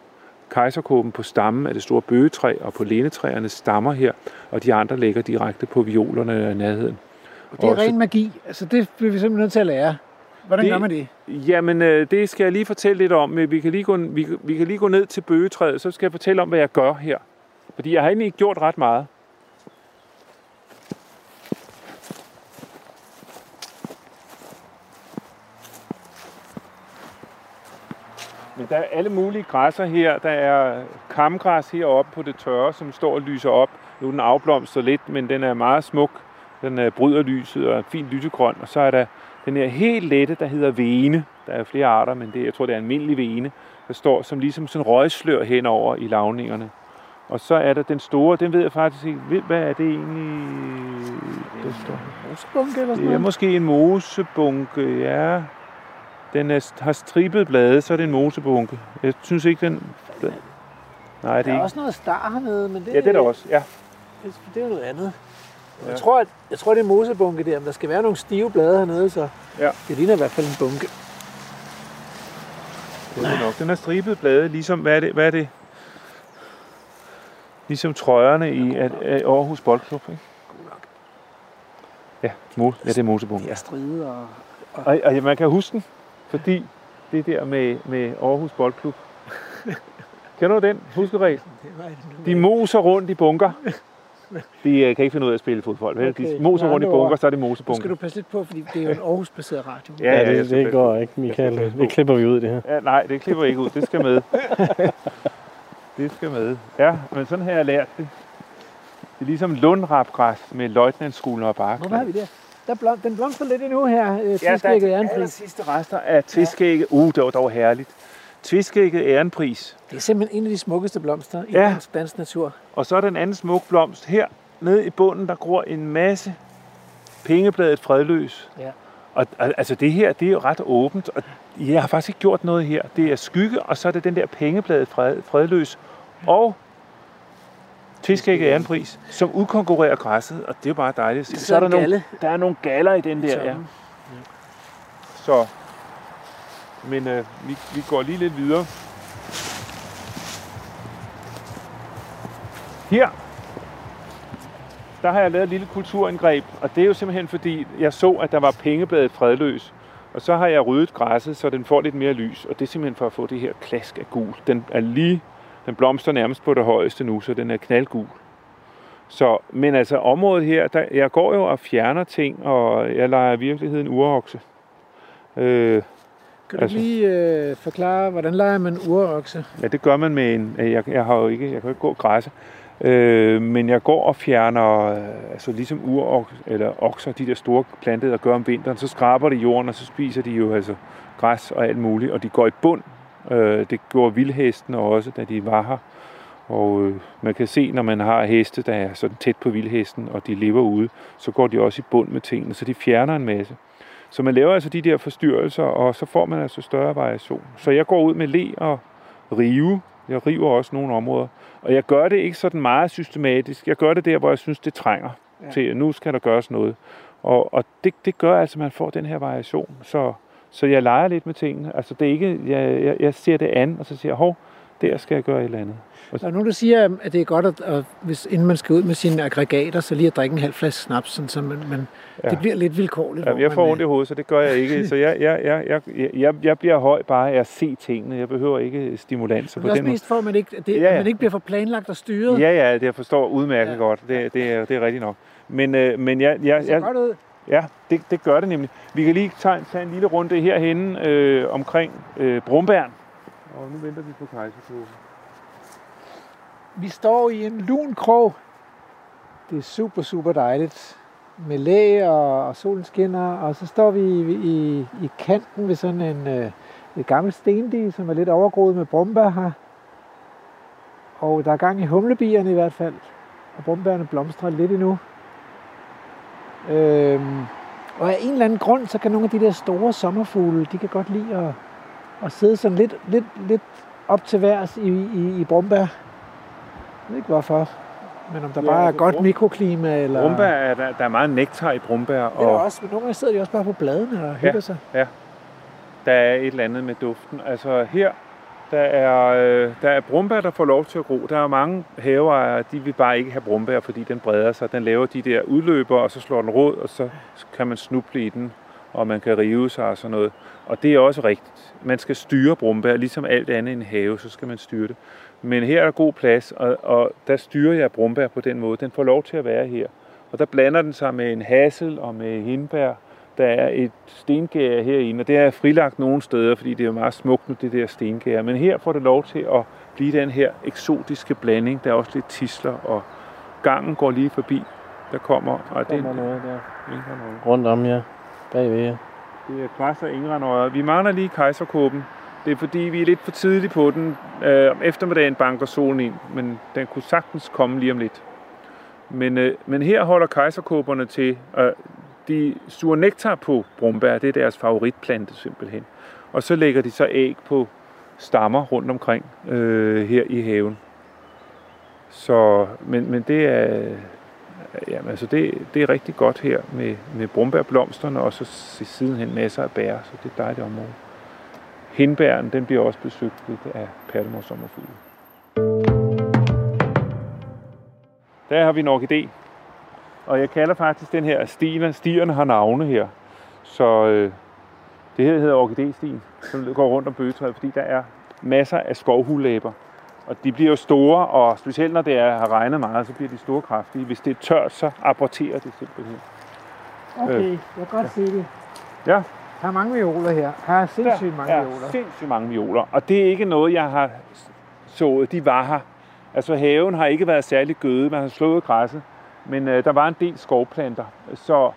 Kejserkåben på stammen af det store bøgetræ og på lænetræerne stammer her, og de andre ligger direkte på violerne i nærheden. Og det er Og så- ren magi. Altså, det bliver vi simpelthen nødt til at lære. Hvordan Det- gør man det? Jamen, øh, det skal jeg lige fortælle lidt om. Vi kan lige gå, vi, vi kan lige gå ned til bøgetræet, så skal jeg fortælle om, hvad jeg gør her. Fordi jeg har egentlig ikke gjort ret meget. Men der er alle mulige græsser her. Der er kamgræs heroppe på det tørre, som står og lyser op. Nu er den afblomstret lidt, men den er meget smuk. Den øh, bryder lyset og er fint lysegrøn. Og så er der den her helt lette, der hedder vene. Der er flere arter, men det, jeg tror, det er almindelig vene, der står som ligesom sådan røgslør henover i lavningerne. Og så er der den store, den ved jeg faktisk ikke, hvad er det egentlig, der står? Mosebunke eller sådan Det er noget? måske en mosebunke, ja. Den er, har stribet blade, så er det en mosebunke. Jeg synes ikke, den... Nej, det Der er er ikke. også noget star hernede, men det, Ja, det er der også, ja. Det, det er noget andet. Ja. Jeg, tror, at, jeg tror, det er mosebunke der, men der skal være nogle stive blade hernede, så Ja. det ligner i hvert fald en bunke. Det er nok. Den har stribet blade, ligesom, hvad er det? Hvad er det? Ligesom trøjerne i at, at Aarhus Boldklub, ikke? Ja, mo, ja, det er mosebunke. De er stride og... Og, og man kan huske den, fordi det der med, med Aarhus Boldklub. Kender du den huskeregel? De moser rundt i bunker. De øh, kan ikke finde ud af at spille fodbold. Vel? Okay. De moser rundt i bunker, så er det Nu skal mosebunker. du passe lidt på, fordi det er jo en Aarhus-baseret radio. Ja, ja, det, jeg det skal går ikke, Michael. Det klipper vi ud, det her. Ja, nej, det klipper ikke ud. Det skal med. det skal med. Ja, men sådan har jeg lært det. Det er ligesom lundrapgræs med løjtnantsskolen og bark. Hvor var vi der? der blom, den blomster lidt endnu her, øh, Ja, der er de sidste rester af tviskægget. Uh, det var dog herligt. Tviskægget ærenpris. Det er simpelthen en af de smukkeste blomster i Ja. dansk, dansk natur. Og så er der en anden smuk blomst her. Nede i bunden, der gror en masse pengebladet fredløs. Ja. Og al- altså det her, det er jo ret åbent, og jeg har faktisk ikke gjort noget her. Det er skygge, og så er det den der pengebladet fred, fredløs. Og Tviskægget ærenpris, som udkonkurrerer græsset, og det er jo bare dejligt. Så er der, nogle, der er nogle galler i den der, ja. Så, men øh, vi, vi går lige lidt videre. Her, der har jeg lavet et lille kulturindgreb, og det er jo simpelthen fordi, jeg så, at der var pengebladet fredløs. Og så har jeg ryddet græsset, så den får lidt mere lys, og det er simpelthen for at få det her klask af gul. Den er lige, den blomster nærmest på det højeste nu, så den er knaldgul. Så, men altså området her, der, jeg går jo og fjerner ting, og jeg leger i virkeligheden urokse. Øh, kan du Altså- lige øh, forklare, hvordan leger man urokse? ja, det gør man med en... Jeg, jeg har jo ikke, jeg kan jo ikke gå og græsse. Øh, men jeg går og fjerner, øh, altså ligesom ur eller okser, de der store planter, der gør om vinteren, så skraber de jorden, og så spiser de jo altså græs og alt muligt, og de går i bund. Øh, det går vildhesten også, da de var her. Og øh, man kan se, når man har heste, der er sådan tæt på vildhesten, og de lever ude, så går de også i bund med tingene, så de fjerner en masse. Så man laver altså de der forstyrrelser, og så får man altså større variation. Så jeg går ud med le og rive. Jeg river også nogle områder. Og jeg gør det ikke sådan meget systematisk. Jeg gør det der, hvor jeg synes, det trænger ja. til, at nu skal der gøres noget. Og, og det, det gør altså, at man får den her variation. Så, så jeg leger lidt med tingene. Altså det er ikke, jeg, jeg, jeg ser det an, og så siger jeg, hov, der skal jeg gøre et eller andet. Der er nogen, der siger, at det er godt, at, at hvis, inden man skal ud med sine aggregater, så lige at drikke en halv flaske snaps, sådan, så man, man, ja. det bliver lidt vilkårligt. Ja, jeg får ondt i hovedet, så det gør jeg ikke. Så jeg, jeg, jeg, jeg, jeg, jeg bliver høj bare af at se tingene. Jeg behøver ikke stimulans. Det er også mest for, at man ikke, det, ja, ja. man ikke bliver for planlagt og styret. Ja, ja, det jeg forstår udmærket ja. godt. Det, det, er, det er rigtigt nok. Men, øh, men jeg, jeg, jeg, godt ud. Ja, det, det gør det nemlig. Vi kan lige tage, tage en lille runde herhen øh, omkring øh, Brumbærn. Og nu venter vi på kejserkåben. Vi står i en lun krog. Det er super, super dejligt. Med læ og, og solen skinner. Og så står vi i, i, i kanten ved sådan en øh, et gammel stendige, som er lidt overgroet med brumbær her. Og der er gang i humlebierne i hvert fald. Og brumbærne blomstrer lidt endnu. Øhm, og af en eller anden grund, så kan nogle af de der store sommerfugle, de kan godt lide at, at sidde sådan lidt, lidt, lidt op til værs i, i, i brumbær. Jeg ved ikke hvorfor. Men om der ja, bare er altså, godt mikroklima, eller... Brumbær er der, der er meget nektar i brumbær. Og... Det er også, men nogle gange sidder de også bare på bladene og hygger ja, sig. Ja, der er et eller andet med duften. Altså her, der er, øh, der er brumbær, der får lov til at gro. Der er mange haveejere, de vil bare ikke have brumbær, fordi den breder sig. Den laver de der udløber, og så slår den rod, og så kan man snuble i den, og man kan rive sig og sådan noget. Og det er også rigtigt. Man skal styre brumbær, ligesom alt andet i en have, så skal man styre det. Men her er der god plads, og, og der styrer jeg brumbær på den måde. Den får lov til at være her. Og der blander den sig med en hassel og med hindbær. Der er et stengær herinde, og det er frilagt nogle steder, fordi det er meget smukt med det der stengær. Men her får det lov til at blive den her eksotiske blanding. Der er også lidt tisler, og gangen går lige forbi. Der kommer, og det er noget der. Rundt om, ja. Bagved, ja. Det er kvasser ingranøjer. Vi mangler lige kejserkåben. Det er fordi, vi er lidt for tidligt på den. Øh, om eftermiddagen banker solen ind, men den kunne sagtens komme lige om lidt. Men, øh, men her holder kejserkåberne til. Øh, de suger nektar på brumbær, det er deres favoritplante simpelthen. Og så lægger de så æg på stammer rundt omkring øh, her i haven. Så, men, men det er, jamen, altså det, det er rigtig godt her med, med brumbærblomsterne, og så sidenhen masser af bær, så det er et dejligt område. Hindbæren, den bliver også besøgt lidt af pattemors sommerfugle. Der har vi en orkidé. Og jeg kalder faktisk den her stien, stierne har navne her. Så øh, det her hedder orkidéstien, som går rundt om bøgetræet, fordi der er masser af skovhulæber. Og de bliver jo store, og specielt når det er, har regnet meget, så bliver de store kraftige. Hvis det er tørt, så aborterer det simpelthen. Okay, øh, jeg kan godt ja. se det. Ja, der er mange violer her. Her er sindssygt mange ja, violer. sindssygt mange violer. Og det er ikke noget, jeg har sået. De var her. Altså haven har ikke været særlig gøde. Man har slået græsset. Men øh, der var en del skovplanter. Så,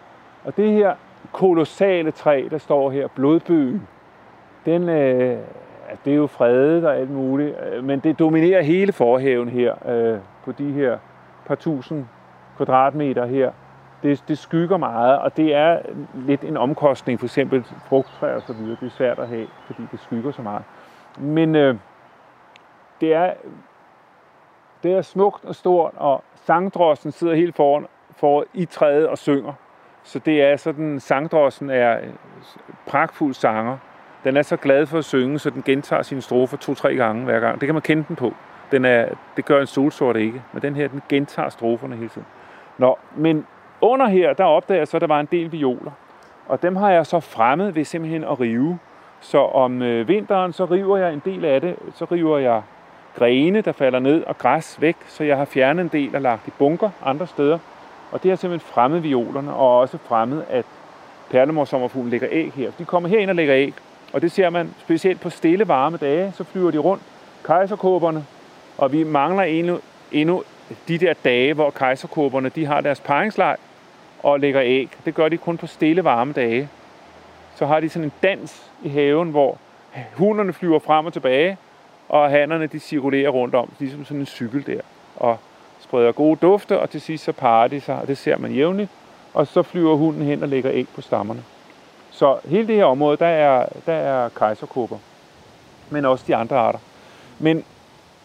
og det her kolossale træ, der står her, blodbøgen, den, øh, det er jo fredet og alt muligt, øh, men det dominerer hele forhaven her, øh, på de her par tusind kvadratmeter her det, det skygger meget, og det er lidt en omkostning, for eksempel frugttræer og så videre. Det er svært at have, fordi det skygger så meget. Men øh, det, er, det er smukt og stort, og sangdrossen sidder helt foran for i træet og synger. Så det er sådan, sangdrossen er øh, pragtfuld sanger. Den er så glad for at synge, så den gentager sine strofer to-tre gange hver gang. Det kan man kende den på. Den er, det gør en solsort ikke, men den her, den gentager stroferne hele tiden. Nå, men under her, der opdager jeg så, at der var en del violer. Og dem har jeg så fremmet ved simpelthen at rive. Så om øh, vinteren, så river jeg en del af det. Så river jeg grene, der falder ned, og græs væk, så jeg har fjernet en del og lagt i bunker andre steder. Og det har simpelthen fremmet violerne, og også fremmet, at perlemorsommerfuglen lægger æg her. De kommer herind og lægger æg, og det ser man specielt på stille varme dage, så flyver de rundt, kejserkåberne, og vi mangler endnu, endnu de der dage, hvor kejserkåberne de har deres paringsleg og lægger æg. Det gør de kun på stille, varme dage. Så har de sådan en dans i haven, hvor hunderne flyver frem og tilbage, og hannerne de cirkulerer rundt om, ligesom sådan en cykel der, og spreder gode dufte, og til sidst så parer de sig, og det ser man jævnligt, og så flyver hunden hen og lægger æg på stammerne. Så hele det her område, der er, der er kejserkåber, men også de andre arter. Men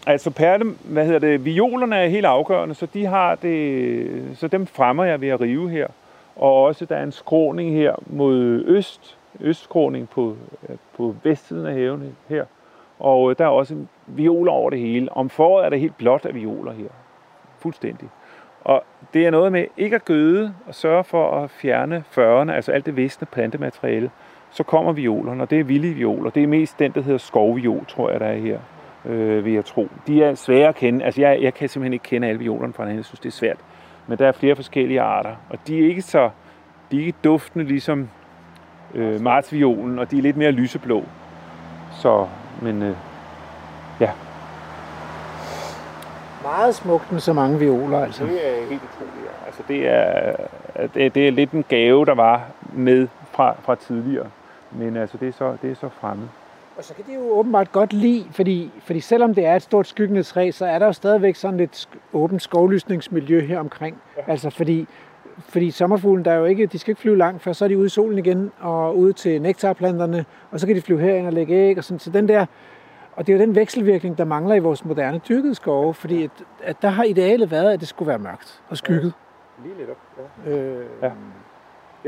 altså perle, hvad hedder det, violerne er helt afgørende, så de har det, så dem fremmer jeg ved at rive her. Og også der er en skråning her mod øst, østskråning på, på vestsiden af haven her. Og øh, der er også violer over det hele. Om foråret er det helt blåt af violer her. Fuldstændig. Og det er noget med ikke at gøde og sørge for at fjerne førerne, altså alt det visne plantemateriale. Så kommer violerne, og det er vilde violer. Det er mest den, der hedder skovviol, tror jeg, der er her, øh, vil jeg tro. De er svære at kende. Altså, jeg, jeg kan simpelthen ikke kende alle violerne fra hinanden. Jeg synes, det er svært. Men der er flere forskellige arter, og de er ikke så de er ikke duftende ligesom øh, martsviolen, og de er lidt mere lyseblå. Så, men øh, ja. Meget smukt med så mange violer, altså. Det er helt utroligt. Ja. Altså, det er, det, det er lidt en gave, der var med fra, fra tidligere. Men altså, det er så, det er så fremmed. Og så kan de jo åbenbart godt lide, fordi, fordi selvom det er et stort skyggende træ, så er der jo stadigvæk sådan lidt åbent skovlysningsmiljø her omkring. Ja. Altså fordi, fordi sommerfuglen, der er jo ikke, de skal ikke flyve langt, før så er de ude i solen igen, og ude til nektarplanterne, og så kan de flyve herind og lægge æg, og sådan. Så den der, og det er jo den vekselvirkning, der mangler i vores moderne dyrkede skove, fordi at, at der har idealet været, at det skulle være mørkt og skygget. Ja, lige netop. Ja. Øh, ja.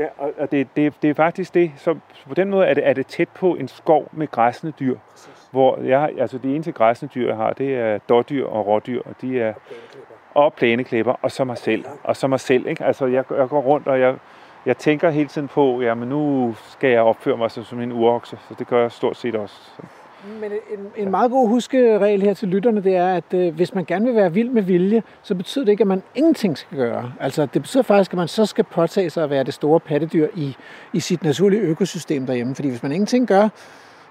Ja, og det, det, det er faktisk det, så på den måde er det, er det tæt på en skov med græsende dyr. Præcis. Hvor jeg, altså det eneste græsende dyr, jeg har, det er dårdyr og rådyr, og de er og plæneklipper, og så mig selv, og så mig selv. Ikke? Altså jeg, jeg går rundt, og jeg, jeg tænker hele tiden på, jamen nu skal jeg opføre mig som en urokse, så det gør jeg stort set også. Så. Men en, en meget god huskeregel her til lytterne, det er, at øh, hvis man gerne vil være vild med vilje, så betyder det ikke, at man ingenting skal gøre. Altså, det betyder faktisk, at man så skal påtage sig at være det store pattedyr i, i sit naturlige økosystem derhjemme. Fordi hvis man ingenting gør,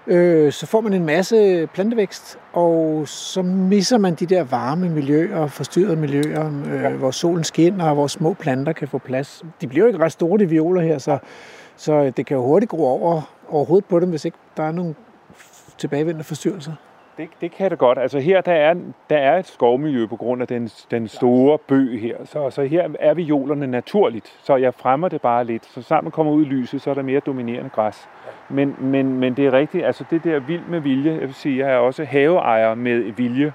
øh, så får man en masse plantevækst, og så misser man de der varme miljøer og forstyrrede miljøer, øh, ja. hvor solen skinner, og hvor små planter kan få plads. De bliver jo ikke ret store, de violer her, så, så det kan jo hurtigt gro over overhovedet på dem, hvis ikke der er nogen tilbagevendende forstyrrelser? Det, det kan det godt. Altså her der er, der er et skovmiljø på grund af den, den store bø her. Så, så her er violerne naturligt. Så jeg fremmer det bare lidt. Så sammen kommer ud i lyset, så er der mere dominerende græs. Men, men, men det er rigtigt. Altså det der vild med vilje. Jeg vil sige, jeg er også haveejer med vilje.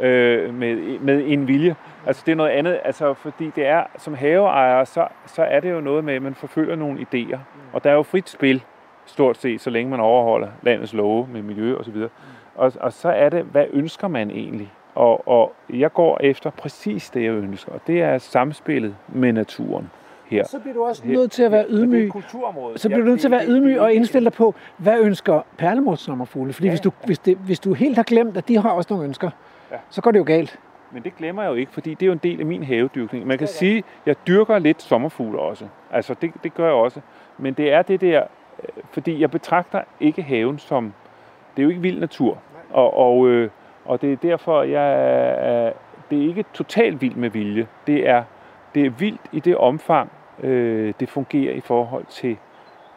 Øh, med, med en vilje. Altså det er noget andet. Altså fordi det er, som haveejer, så, så er det jo noget med, at man forfølger nogle idéer. Og der er jo frit spil stort set, så længe man overholder landets love med miljø osv. Og, og, og så er det, hvad ønsker man egentlig? Og, og jeg går efter præcis det, jeg ønsker, og det er samspillet med naturen her. Så bliver du også nødt til at være ydmyg. Så bliver du nødt til at være ydmyg og indstille dig på, hvad ønsker perlemortsommerfugle? Fordi ja, hvis, du, ja. hvis, det, hvis du helt har glemt, at de har også nogle ønsker, ja. så går det jo galt. Men det glemmer jeg jo ikke, fordi det er jo en del af min havedyrkning. Man kan sige, at jeg dyrker lidt sommerfugle også. Altså, det, det gør jeg også. Men det er det der fordi jeg betragter ikke haven som, det er jo ikke vild natur, og, og, øh, og det er derfor, jeg er, det er ikke totalt vild med vilje. Det er, det er vildt i det omfang, øh, det fungerer i forhold til,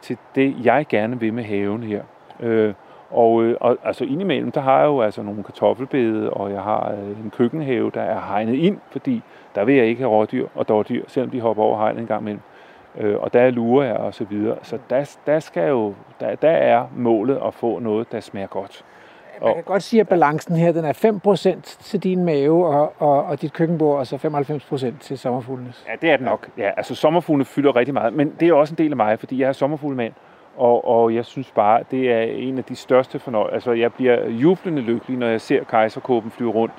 til det, jeg gerne vil med haven her. Øh, og, øh, og altså indimellem, der har jeg jo altså nogle kartoffelbede, og jeg har øh, en køkkenhave, der er hegnet ind, fordi der vil jeg ikke have rådyr og dårdyr, selvom de hopper over hegnet en gang imellem øh, og der lurer jeg og så videre. Så der, der, skal jo, der, der er målet at få noget, der smager godt. Man kan godt sige, at balancen her den er 5% til din mave og, og, og dit køkkenbord, og så 95% til sommerfuglenes. Ja, det er det nok. Ja, altså sommerfuglene fylder rigtig meget, men det er også en del af mig, fordi jeg er sommerfuglemand. Og, og jeg synes bare, det er en af de største fornøjelser. Altså, jeg bliver jublende lykkelig, når jeg ser kejserkåben flyve rundt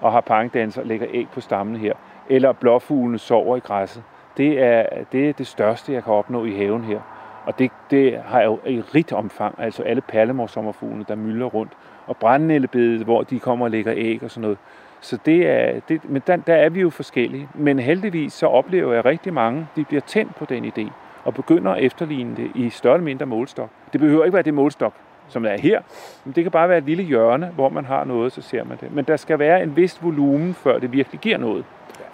og har pangdanser og lægger æg på stammen her. Eller blåfuglene sover i græsset det er, det er det største, jeg kan opnå i haven her. Og det, det har jeg jo i rigt omfang, altså alle perlemorsommerfuglene, der myldrer rundt. Og brændnældebedet, hvor de kommer og lægger æg og sådan noget. Så det er, det, men der, der er vi jo forskellige. Men heldigvis så oplever jeg rigtig mange, de bliver tændt på den idé og begynder at efterligne det i større eller mindre målstok. Det behøver ikke være det målstok, som er her, men det kan bare være et lille hjørne, hvor man har noget, så ser man det. Men der skal være en vis volumen, før det virkelig giver noget.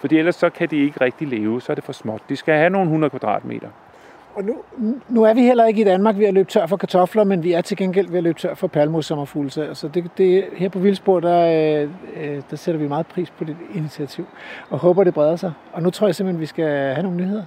Fordi ellers så kan de ikke rigtig leve, så er det for småt. De skal have nogle 100 kvadratmeter. Og nu, nu er vi heller ikke i Danmark ved at løbe tør for kartofler, men vi er til gengæld ved at løbe tør for palmosommerfugle. Så så det, det, her på Vildsborg, der, øh, øh, der sætter vi meget pris på det initiativ, og håber, det breder sig. Og nu tror jeg simpelthen, vi skal have nogle nyheder.